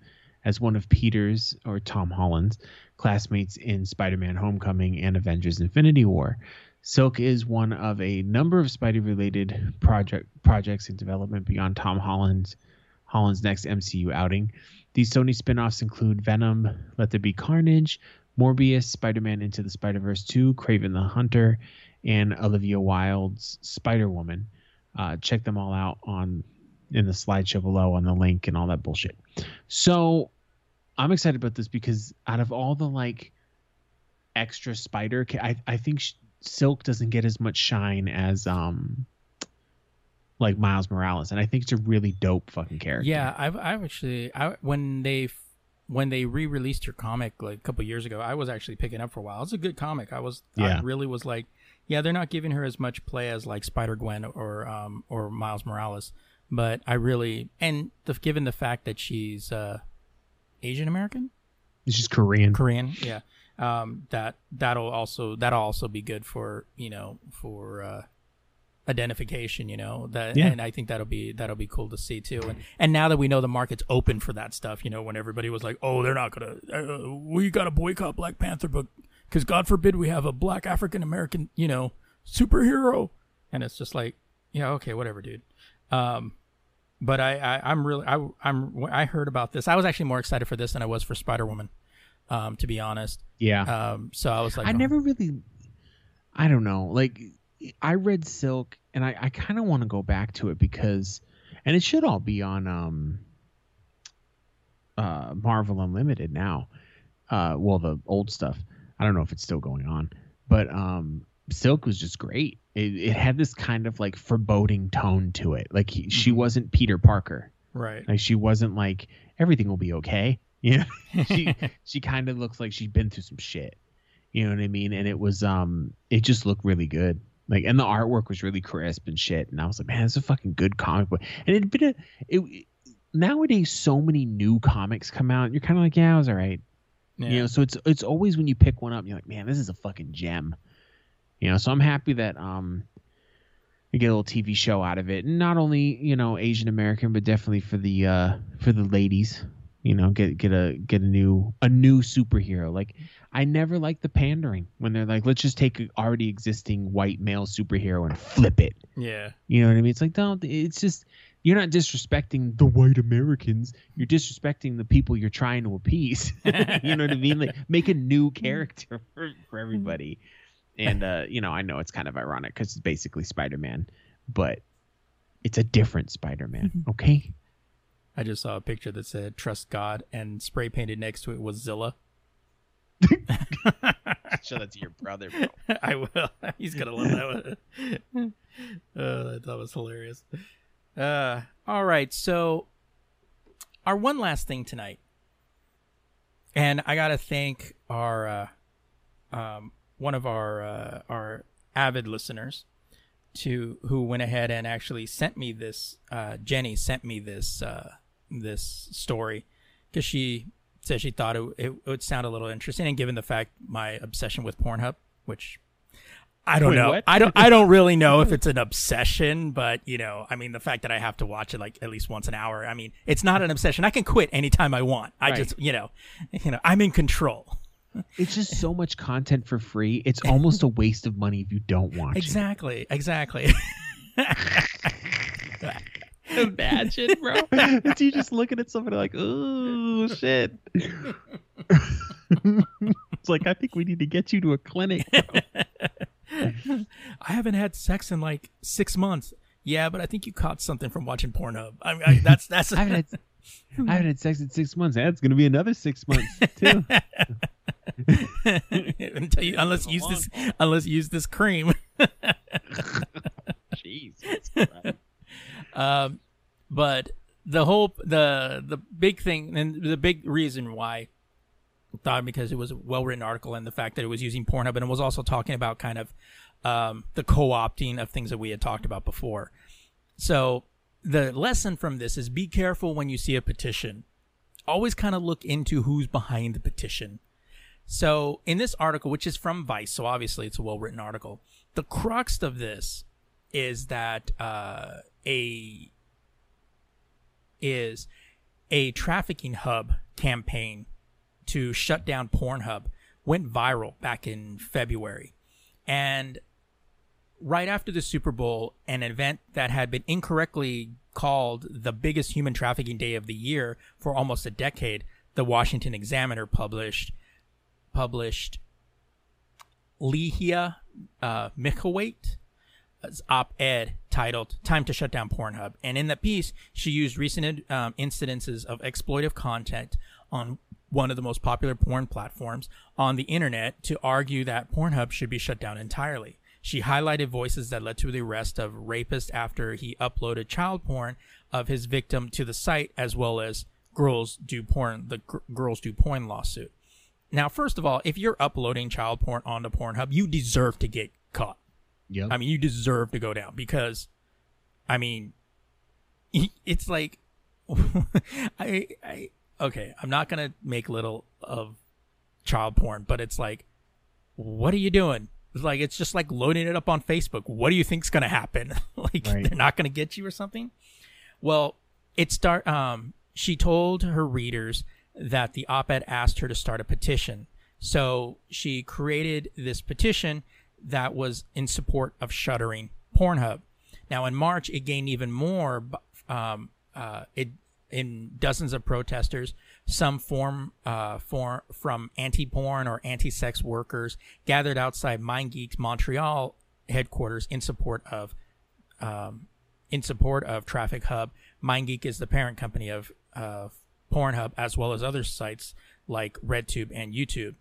as one of Peter's or Tom Holland's classmates in Spider-Man: Homecoming and Avengers: Infinity War. Silk is one of a number of Spidey-related project projects in development beyond Tom Holland's Holland's next MCU outing. These Sony spin-offs include Venom, Let There Be Carnage, Morbius, Spider-Man Into the Spider-Verse 2, Kraven the Hunter, and Olivia Wilde's Spider-Woman. Uh, check them all out on in the slideshow below on the link and all that bullshit. So I'm excited about this because out of all the like extra spider, I I think Silk doesn't get as much shine as um like Miles Morales, and I think it's a really dope fucking character. Yeah, I've I've actually I when they when they re-released your comic like a couple years ago, I was actually picking up for a while. It's a good comic. I was Yeah. I really was like, yeah, they're not giving her as much play as like Spider Gwen or um or Miles Morales, but I really and the, given the fact that she's uh Asian American, just Korean. Korean, yeah, um that that'll also that'll also be good for you know for uh identification you know that Yeah. and i think that'll be that'll be cool to see too and and now that we know the market's open for that stuff you know when everybody was like oh they're not gonna uh, we gotta boycott black panther but because god forbid we have a black african american you know superhero and it's just like yeah okay whatever dude um but I, I i'm really i i'm i heard about this i was actually more excited for this than i was for spider-woman um to be honest Yeah. um so i was like I oh, never really, I don't know. Like, I read Silk, and I, I kind of want to go back to it because, and it should all be on um, uh, Marvel Unlimited now. Uh, well, the old stuff. I don't know if it's still going on, but um, Silk was just great. It, it had this kind of like foreboding tone to it. Like he, she Mhm. wasn't Peter Parker. Right. Like she wasn't like everything will be okay. Yeah, she she kind of looks like she's been through some shit. You know what I mean? And it was um it just looked really good. Like and the artwork was really crisp and shit. And I was like, man, it's a fucking good comic book. And it'd been a it, nowadays so many new comics come out. And you're kind of like, yeah, it was all right. Yeah. You know, so it's it's always when you pick one up, you're like, man, this is a fucking gem. You know, so I'm happy that um we get a little TV show out of it. And not only, you know, Asian American, but definitely for the uh for the ladies. You know, get get a get a new a new superhero. Like I never like the pandering when they're like, let's just take an already existing white male superhero and flip it. yeah. You know what I mean? It's like don't. It's just you're not disrespecting the white Americans. You're disrespecting the people you're trying to appease. you know what I mean? Like make a new character for, for everybody. And uh, you know, I know it's kind of ironic because it's basically Spider-Man, but it's a different Spider-Man. Okay. I just saw a picture that said "Trust God" and spray painted next to it was Zilla. Show that to your brother, bro. I will. He's gonna love that one. uh, that was hilarious. Uh, all right, so our one last thing tonight, and I gotta thank our uh, um, one of our uh, our avid listeners to who went ahead and actually sent me this. Uh, Jenny sent me this uh, this story because she said she thought it, it would sound a little interesting, and given the fact my obsession with Pornhub, which I don't Wait, know, what? I don't, I don't really know if it's an obsession, but you know, I mean, the fact that I have to watch it like at least once an hour, I mean, it's not an obsession. I can quit anytime I want. I Right. just, you know, you know, I'm in control. It's just so much content for free. It's almost a waste of money if you don't watch Exactly, exactly. it. Imagine, bro. it's you just looking at somebody like, oh shit. it's like I think we need to get you to a clinic. I haven't had sex in like six months. Yeah, but I think you caught something from watching Pornhub. I mean, I, that's that's. I haven't had I haven't had sex in six months. That's gonna be another six months too. Until you, unless you use this, unless use this cream. Jesus. Um, but the whole the the big thing and the big reason why thought because it was a well written article and the fact that it was using Pornhub and it was also talking about kind of um, the co opting of things that we had talked about before. So the lesson from this is be careful when you see a petition. Always kind of look into who's behind the petition. So in this article, which is from Vice, so obviously it's a well written article, the crux of this is that uh, a is a trafficking hub campaign to shut down Pornhub went viral back in February. And right after the Super Bowl, an event that had been incorrectly called the biggest human trafficking day of the year for almost a decade, the Washington Examiner published published Lehia uh, op-ed titled "Time to Shut Down Pornhub," and in that piece, she used recent um, incidences of exploitive content on one of the most popular porn platforms on the internet to argue that Pornhub should be shut down entirely. She highlighted voices that led to the arrest of rapist after he uploaded child porn of his victim to the site, as well as girls do porn, the girls do porn lawsuit. Now, first of all, if you're uploading child porn onto Pornhub, you deserve to get caught. Yep. I mean, you deserve to go down because, I mean, it's like, I, I, okay, I'm not gonna make little of child porn, but it's like, what are you doing? It's like it's just like loading it up on Facebook. What do you think's gonna happen? like Right. they're not gonna get you or something? Well, it start. Um, she told her readers that the op-ed asked her to start a petition. So she created this petition that was in support of shuttering Pornhub. Now in March, it gained even more. Um, uh, it in dozens of protesters, some form uh, for, from anti-porn or anti-sex workers gathered outside MindGeek's Montreal headquarters in support of um, in support of Traffic Hub. MindGeek is the parent company of uh, Pornhub, as well as other sites like RedTube and YouTube.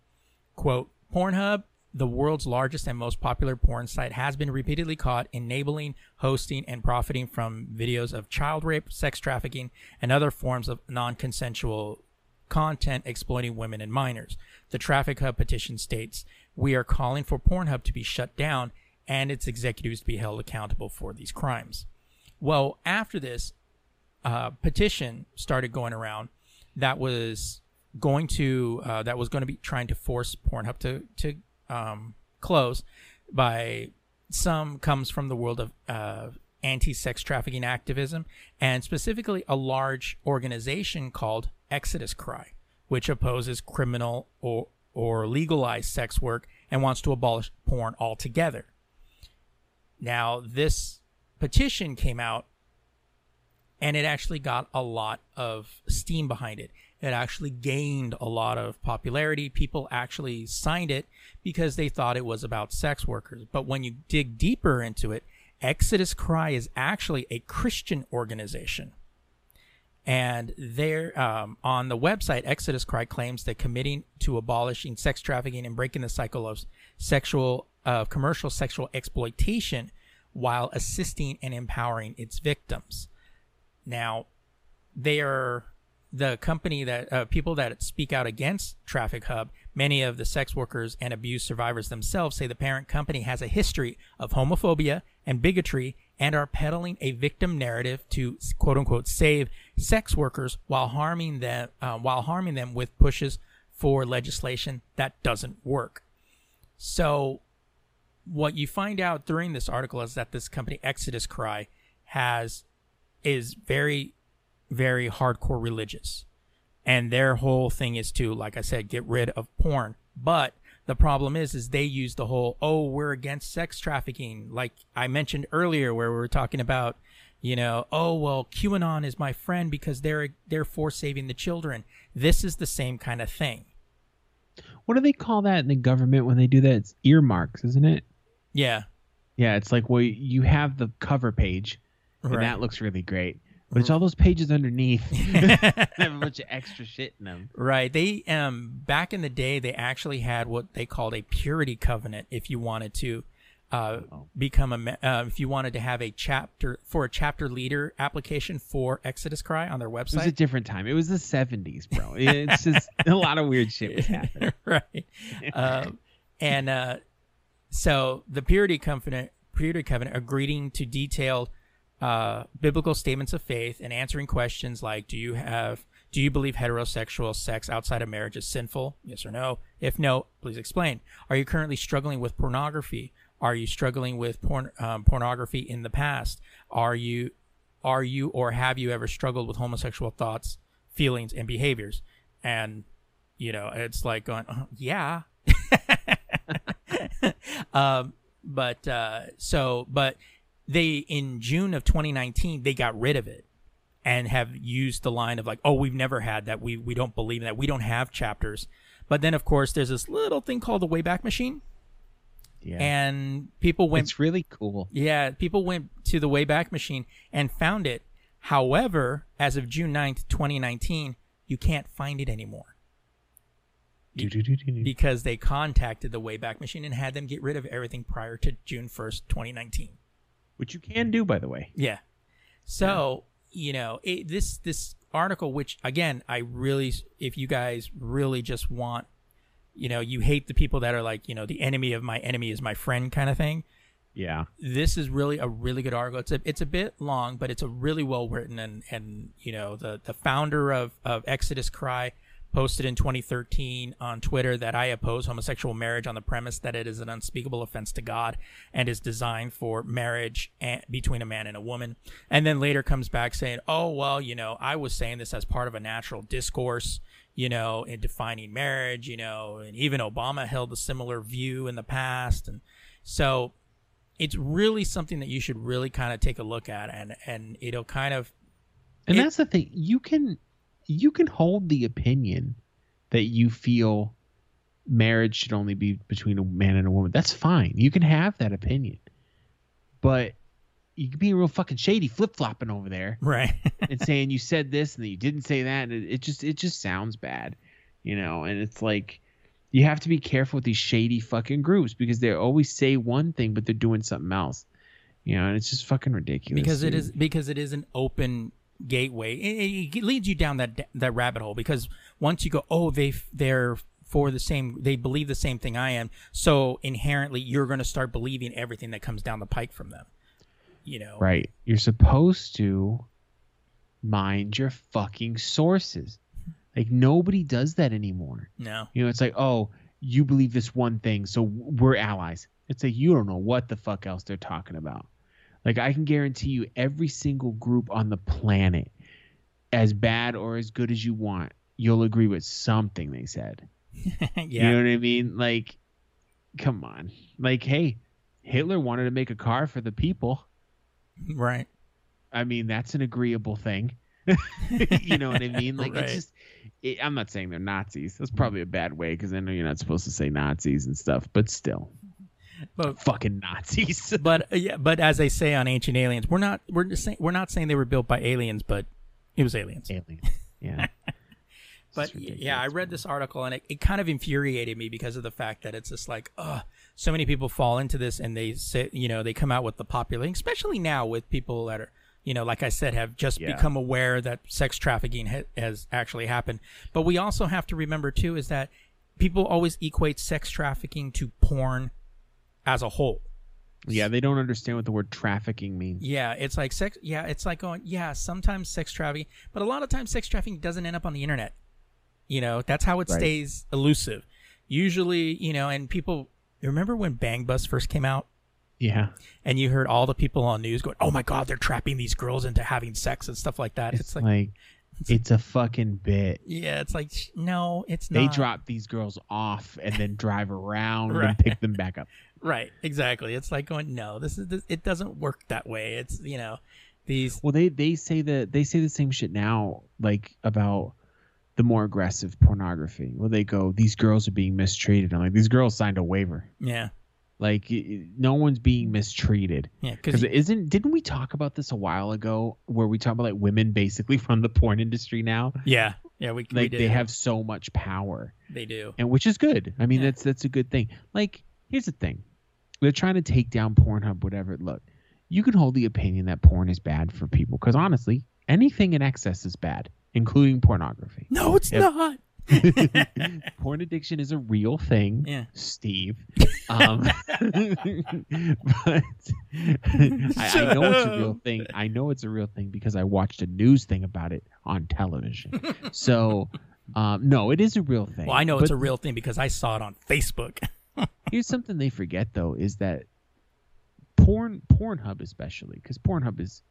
Quote, Pornhub, the world's largest and most popular porn site has been repeatedly caught enabling, hosting, and profiting from videos of child rape, sex trafficking, and other forms of non consensual content exploiting women and minors. The Traffic Hub petition states We are calling for Pornhub to be shut down and its executives to be held accountable for these crimes. Well, after this uh, petition started going around, that was going to uh, that was going to be trying to force Pornhub to to um, close by some comes from the world of uh, anti-sex trafficking activism and specifically a large organization called Exodus Cry, which opposes criminal or or legalized sex work and wants to abolish porn altogether. Now, this petition came out and it actually got a lot of steam behind it. It actually gained a lot of popularity. People actually signed it because they thought it was about sex workers. But when you dig deeper into it, Exodus Cry is actually a Christian organization. And there, um, on the website, Exodus Cry claims that committing to abolishing sex trafficking and breaking the cycle of sexual, uh, commercial sexual exploitation while assisting and empowering its victims. Now, they are the company that uh, people that speak out against Traffic Hub, many of the sex workers and abuse survivors themselves say the parent company has a history of homophobia and bigotry and are peddling a victim narrative to quote unquote save sex workers while harming them uh, while harming them with pushes for legislation that doesn't work. So what you find out during this article is that this company Exodus Cry has is very very hardcore religious. And their whole thing is to, like I said, get rid of porn. But the problem is, is they use the whole, oh, we're against sex trafficking. Like I mentioned earlier, where we were talking about, you know, oh, well, QAnon is my friend because they're, they're for saving the children. This is the same kind of thing. What do they call that in the government when they do that? It's earmarks, isn't it? Yeah. Yeah, it's like well, you have the cover page, and right. that looks really great but it's all those pages underneath have a bunch of extra shit in them. Right. They um back in the day they actually had what they called a purity covenant if you wanted to uh, oh. become a uh, if you wanted to have a chapter for a chapter leader application for Exodus Cry on their website. It was a different time. It was the 70s, bro. It's just a lot of weird shit was happening. right. Um, and uh, so the purity covenant purity covenant agreeing to detail uh, biblical statements of faith and answering questions like do you have do you believe heterosexual sex outside of marriage is sinful? Yes or no? If no please explain. Are you currently struggling with pornography? Are you struggling with porn um, pornography in the past? Are you are you or have you ever struggled with homosexual thoughts feelings and behaviors? And you know it's like going oh, yeah. Um, but uh, so but they in June of 2019 they got rid of it and have used the line of like, "Oh, we've never had that. We we don't believe in that. We don't have chapters." But then of course there's this little thing called the Wayback Machine. Yeah. And people went It's really cool. Yeah, people went to the Wayback Machine and found it. However, as of June 9th, 2019, you can't find it anymore. because they contacted the Wayback Machine and had them get rid of everything prior to June 1st, 2019 which you can do, by the way. Yeah. So yeah. you know it, this this article, which again, I really, if you guys really just want, you know, you hate the people that are like, you know, the enemy of my enemy is my friend kind of thing. Yeah. This is really a really good article. It's a it's a bit long, but it's a really well written and and you know the the founder of of Exodus Cry posted in 2013 on Twitter that I oppose homosexual marriage on the premise that it is an unspeakable offense to God and is designed for marriage between a man and a woman. And then later comes back saying, oh, well, you know, I was saying this as part of a natural discourse, you know, in defining marriage, you know, and even Obama held a similar view in the past. And so it's really something that you should really kind of take a look at and, and it'll kind of. And it, that's the thing. You can you can hold the opinion that you feel marriage should only be between a man and a woman. That's fine. You can have that opinion. But you can be real fucking shady flip flopping over there. Right. and saying you said this and you didn't say that. And it, it just it just sounds bad. You know, and it's like You have to be careful with these shady fucking groups because they always say one thing but they're doing something else. You know, and it's just fucking ridiculous. because it dude. is because it is an open gateway. It, it leads you down that that rabbit hole because once you go, oh, they they're for the same, they believe the same thing I am. So inherently, you're going to start believing everything that comes down the pike from them. You know, Right. You're supposed to mind your fucking sources. Like nobody does that anymore. No, You know, it's like, oh, you believe this one thing, so we're allies. It's like you don't know what the fuck else they're talking about. Like I can guarantee you every single group on the planet, as bad or as good as you want, you'll agree with something they said. yeah, You know what I mean? Like, come on. Like, hey, Hitler wanted to make a car for the people. right. I mean, that's an agreeable thing. you know what I mean? Like, Right. it's just. It, I'm not saying they're Nazis. That's probably a bad way because I know you're not supposed to say Nazis and stuff, but still, But fucking Nazis. but uh, yeah, but as they say on Ancient Aliens, we're not we're just saying we're not saying they were built by aliens, but it was aliens. Alien. Yeah. But yeah, I read this article and it, it kind of infuriated me because of the fact that it's just like, uh, so many people fall into this and they say, you know, they come out with the popular, especially now with people that are, you know, like I said, have just Yeah. become aware that sex trafficking ha- has actually happened. But we also have to remember too is that people always equate sex trafficking to porn as a whole. Yeah, they don't understand what the word trafficking means. Yeah, it's like sex. Yeah, it's like going. Yeah, sometimes sex trafficking, but a lot of times sex trafficking doesn't end up on the internet. You know, that's how it Right. stays elusive. Usually, you know, and people remember when Bang Bus first came out, Yeah. and you heard all the people on news going, "Oh my God, they're trapping these girls into having sex and stuff like that." It's, It's, like, like, it's a fucking bit. yeah, it's like no, it's not. They drop these girls off and then drive around Right. and pick them back up. Right, exactly. It's like going, no, this is this, it doesn't work that way. It's you know, these Well, they they say that they say the same shit now, like about the more aggressive pornography. Well, they go, these girls are being mistreated. I'm like, these girls signed a waiver. yeah Like, no one's being mistreated. yeah Because it isn't. Didn't we talk about this a while ago, where we talk about like women basically from the porn industry now? yeah yeah we, we Like did they have so much power. they do and which is good. I mean, Yeah. that's that's a good thing. Like, here's the thing: they're trying to take down Pornhub, whatever. Look, you can hold the opinion that porn is bad for people because honestly, anything in excess is bad, including pornography. no, it's Yep. not. porn addiction is a real thing, Yeah. Steve. Um, but I, I know it's a real thing. I know it's a real thing because I watched a news thing about it on television. So. Um, no, it is a real thing. Well, I know But it's a real thing because I saw it on Facebook. Here's something they forget though is that porn pornhub especially because pornhub is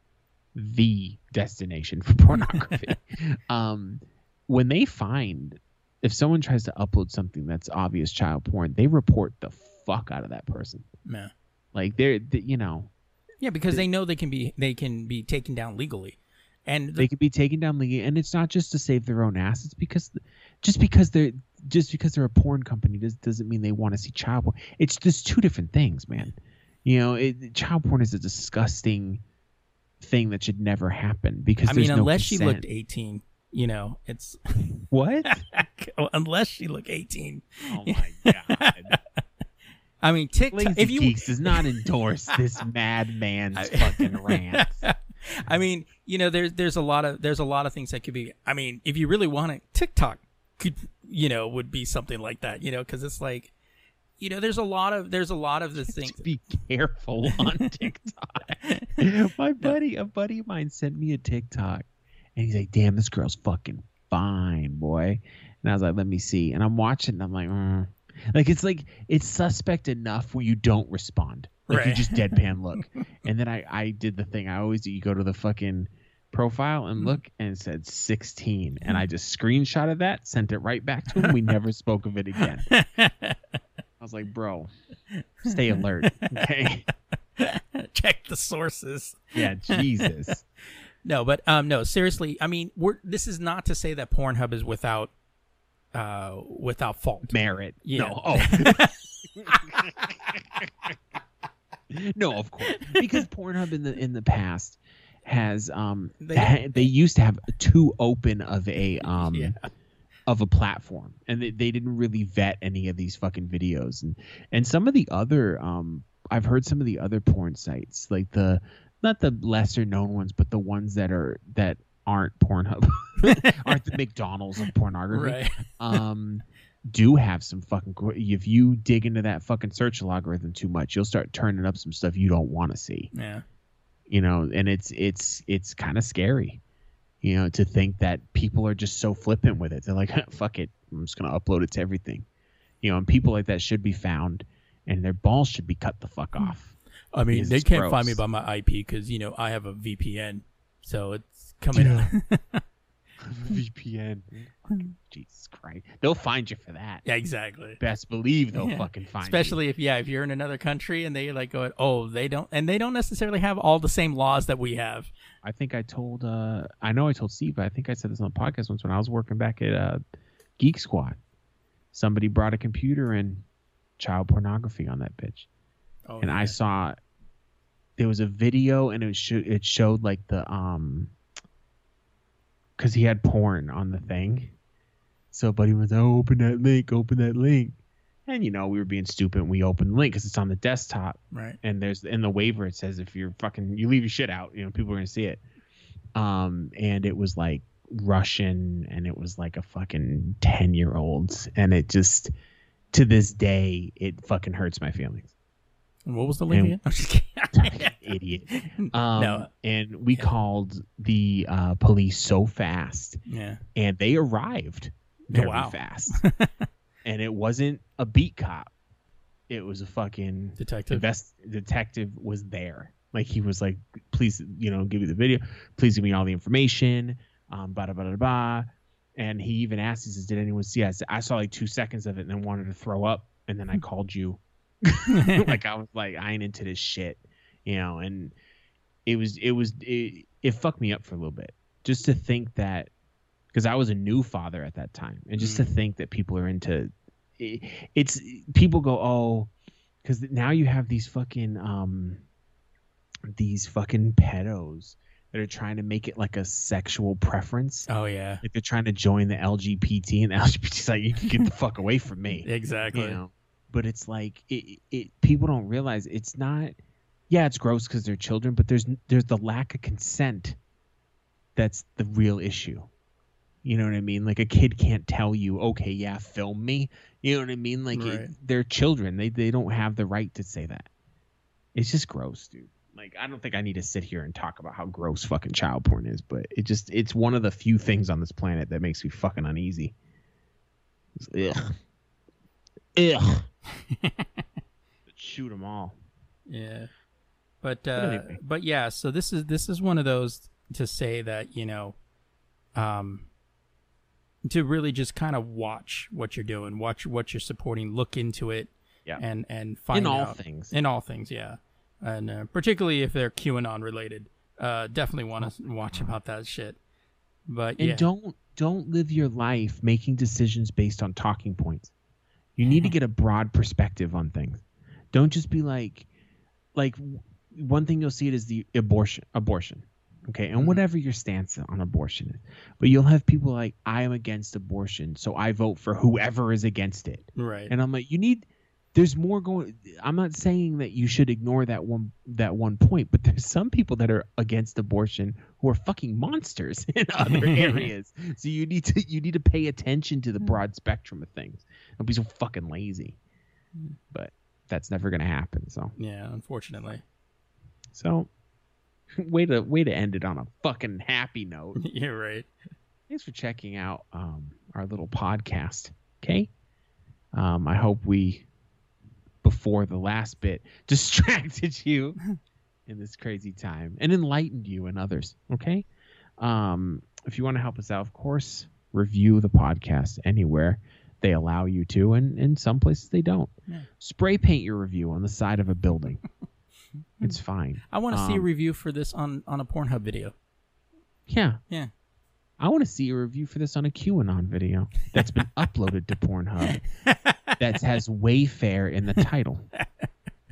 the destination for pornography. Um when they find if someone tries to upload something that's obvious child porn they report the fuck out of that person. Yeah. like they're they, you know. Yeah, because they know they can be they can be taken down legally, and the, they could be taken down legally and it's not just to save their own ass it's because just because they're just because they're a porn company does, doesn't mean they want to see child porn it's just two different things man you know it, child porn is a disgusting thing that should never happen because I mean, no unless she looked eighteen, you know, it's what unless she looked eighteen. oh my god I mean, TikTok. if you, geeks does not endorse this madman's I- fucking rant I mean, you know, there's there's a lot of there's a lot of things that could be. I mean, if you really want it, TikTok could you know would be something like that. You know, because it's like, you know, there's a lot of there's a lot of the things. be careful on TikTok. My buddy, a buddy of mine sent me a TikTok and he's like, damn, this girl's fucking fine, boy. And I was like, let me see. And I'm watching and I'm like, mm. like it's like it's suspect enough where you don't respond. Like you just deadpan look. and then I, I did the thing I always do. You go to the fucking profile and look and said 16 and I just screenshotted that, sent it right back to him. We never spoke of it again. I was like, bro, stay alert. Okay. Check the sources. Yeah, Jesus. No, but um, no, seriously. I mean, we're this is not to say that Pornhub is without uh without fault. Merit. Yeah. No. Oh. no, of course. Because Pornhub in the in the past has um They- they, used to have too open of a um Yeah. of a platform and they, they didn't really vet any of these fucking videos and and some of the other um i've heard some of the other porn sites like the not the lesser known ones but the ones that are that aren't pornhub aren't the mcdonald's of pornography Right. um do have some fucking if you dig into that fucking search algorithm too much you'll start turning up some stuff you don't want to see Yeah. You know and it's it's it's kind of scary you know to think that people are just so flippant with it. They're like fuck it i'm just going to upload it to everything. You know and people like that should be found and their balls should be cut the fuck hmm. off. I mean, they can't find me by my IP because you know I have a VPN, so it's coming. Yeah. vpn jesus christ they'll find you for that yeah, exactly. best believe they'll Yeah. fucking find you. Especially if yeah, if you're in another country and they like go, oh, they don't, and they don't necessarily have all the same laws that we have. I think I told uh I know I told Steve, but I think I said this on the podcast once when I was working back at uh Geek Squad. Somebody brought a computer and child pornography on that bitch. Oh, and I saw there was a video and it was sho- it showed like the um cuz he had porn on the thing. So buddy was oh, open that link, open that link. And you know, we were being stupid and we opened the link cuz it's on the desktop right. and there's in the waiver it says if you're fucking you leave your shit out, you know, people are gonna see it. Um, and it was like Russian, and it was like a fucking ten year old, and it just to this day it fucking hurts my feelings. And what was the link And- again? I'm just kidding. Idiot. Um, No. and we Yeah. called the uh, police so fast, yeah. and they arrived very wow. fast. and it wasn't a beat cop; it was a fucking Detective. invest detective was there. Like he was like, please, you know, give me the video. Please give me all the information. Um, blah, blah, blah, blah. And he even asked, he says, did anyone see? I said, I saw like two seconds of it and then wanted to throw up. And then I called you. like I was like, I ain't into this shit, you know. And it was, it was, it, it fucked me up for a little bit, just to think that, because I was a new father at that time, and just to think that people are into, it, it's people go, oh, because now you have these fucking um these fucking pedos that are trying to make it like a sexual preference. oh yeah. Like they're trying to join the LGBT, and the LGBT's like, you can get the fuck away from me. Exactly. You know, but it's like it, it. People don't realize it's not. Yeah, it's gross because they're children, but there's there's the lack of consent. That's the real issue. You know what I mean? Like a kid can't tell you, okay, yeah, film me. You know what I mean? Like it- they're children. They they don't have the right to say that. It's just gross, dude. Like I don't think I need to sit here and talk about how gross fucking child porn is, but it just it's one of the few things on this planet that makes me fucking uneasy. It's- Ugh. Ugh. Shoot them all. Yeah. But uh but yeah, so this is this is one of those to say that, you know, um to really just kind of watch what you're doing, watch what you're supporting, look into it Yeah. and and find In all out things. in all things, yeah. And uh, particularly if they're QAnon related. Uh definitely want to watch about that shit. But and yeah. don't don't live your life making decisions based on talking points. You need to get a broad perspective on things. Don't just be like like one thing you'll see it is the abortion abortion. Okay, and Mhm. whatever your stance on abortion is. But you'll have people like I am against abortion, so I vote for whoever is against it. right. And I'm like, you need. There's more going. I'm not saying that you should ignore that one that one point, but there's some people that are against abortion who are fucking monsters in other areas. So you need to you need to pay attention to the broad spectrum of things. Don't be so fucking lazy. But that's never gonna happen. So yeah, unfortunately. So way to way to end it on a fucking happy note. You're right. thanks for checking out um, our little podcast. Okay. Um, I hope we, before the last bit, distracted you in this crazy time and enlightened you and others. Okay. Um, if you want to help us out, of course, review the podcast anywhere they allow you to, and in some places they don't. Yeah. Spray paint your review on the side of a building. It's fine. I want to see a Um, review for this on on a Pornhub video. Yeah. Yeah. I want to see a review for this on a QAnon video that's been uploaded to Pornhub that has Wayfair in the title.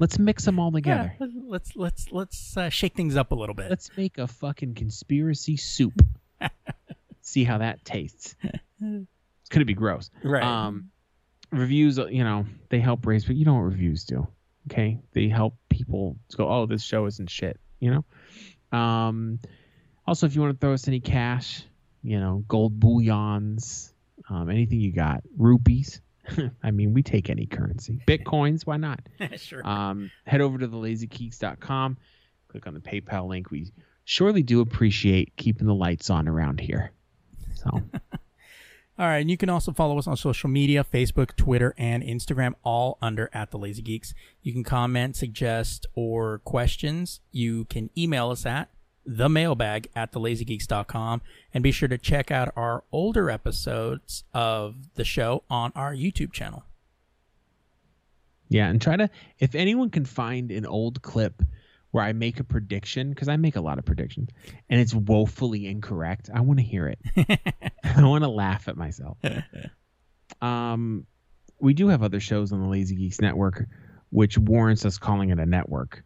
Let's mix them all together. Yeah, let's let's let's uh, shake things up a little bit. Let's make a fucking conspiracy soup. see how that tastes. It's gonna be gross. Right. Um, reviews, you know, they help raise, but you know what reviews do. Okay, they help people to go, oh, this show isn't shit. You know. Um, also, if you want to throw us any cash, you know, gold bullions, um, anything you got, rupees. I mean, we take any currency. Bitcoins, why not? sure. Um, head over to thelazygeeks.com, click on the PayPal link. We surely do appreciate keeping the lights on around here. So, All right, and you can also follow us on social media Facebook, Twitter, and Instagram, all under at the Lazy Geeks. You can comment, suggest, or questions. You can email us at the mailbag at thelazygeeks.com and be sure to check out our older episodes of the show on our YouTube channel. yeah, and try to, if anyone can find an old clip where I make a prediction, because I make a lot of predictions, and it's woefully incorrect, I want to hear it. I want to laugh at myself. um, we do have other shows on the Lazy Geeks Network, which warrants us calling it a network.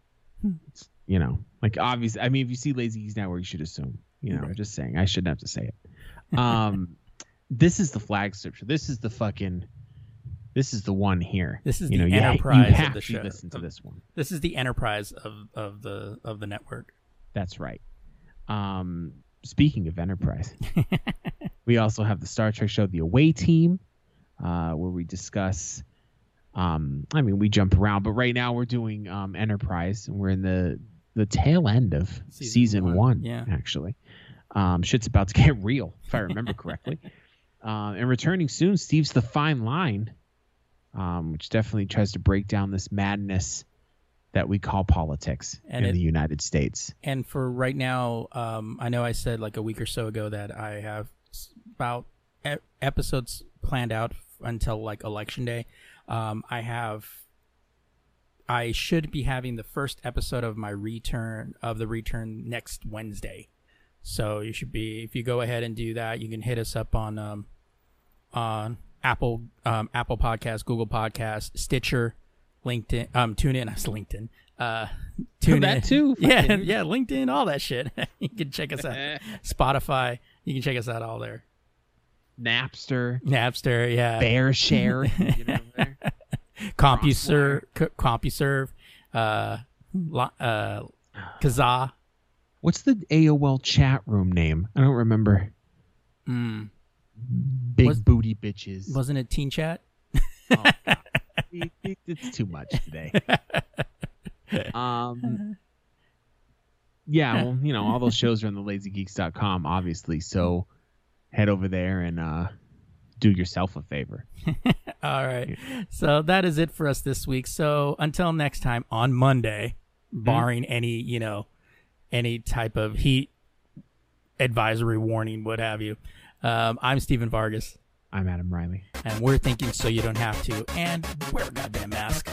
It's, you know, like obviously, I mean, if you see Lazy Geeks Network, you should assume. You know, Right. just saying. I shouldn't have to say it. Um, this is the flagship show. This is the fucking. This is the one here. This is you the know, you ha- enterprise You of have the to show. listen to this one. This is the enterprise of, of the of the network. That's right. Um, speaking of Enterprise, we also have the Star Trek show, The Away Team, uh, where we discuss. Um, I mean, we jump around, but right now we're doing um, Enterprise, and we're in the the tail end of Season season, one, one. yeah. actually, um, shit's about to get real, if I remember correctly. Uh, and returning soon, Steve's the Fine Line, um, which definitely tries to break down this madness that we call politics And in it- the United States. And for right now, um, I know I said like a week or so ago that I have about e- episodes planned out until like election day. Um, I have. I should be having the first episode of my return of the return next Wednesday. So you should be if you go ahead and do that, you can hit us up on um, on Apple um, Apple Podcast, Google Podcast, Stitcher, LinkedIn, um, tune in. That's LinkedIn. Uh, tune That in. too, Yeah, yeah, LinkedIn, all that shit. you can check us out. Spotify, you can check us out all there. Napster, Napster, yeah. BearShare. CompuServe, C- CompuServe, uh, uh, Kazaa. What's the AOL chat room name? I don't remember. Mm, Big Was- booty bitches. wasn't it Teen Chat? Oh, God. It- it- it's too much today. Um. Yeah, well, you know, all those shows are on the lazygeeks.com, obviously. So head over there and uh, do yourself a favor. All right. So that is it for us this week. So until next time on Monday, barring any, you know, any type of heat advisory warning, what have you. Um, I'm Steven Vargas, I'm Adam Riley. and we're thinking so you don't have to, and wear a goddamn mask.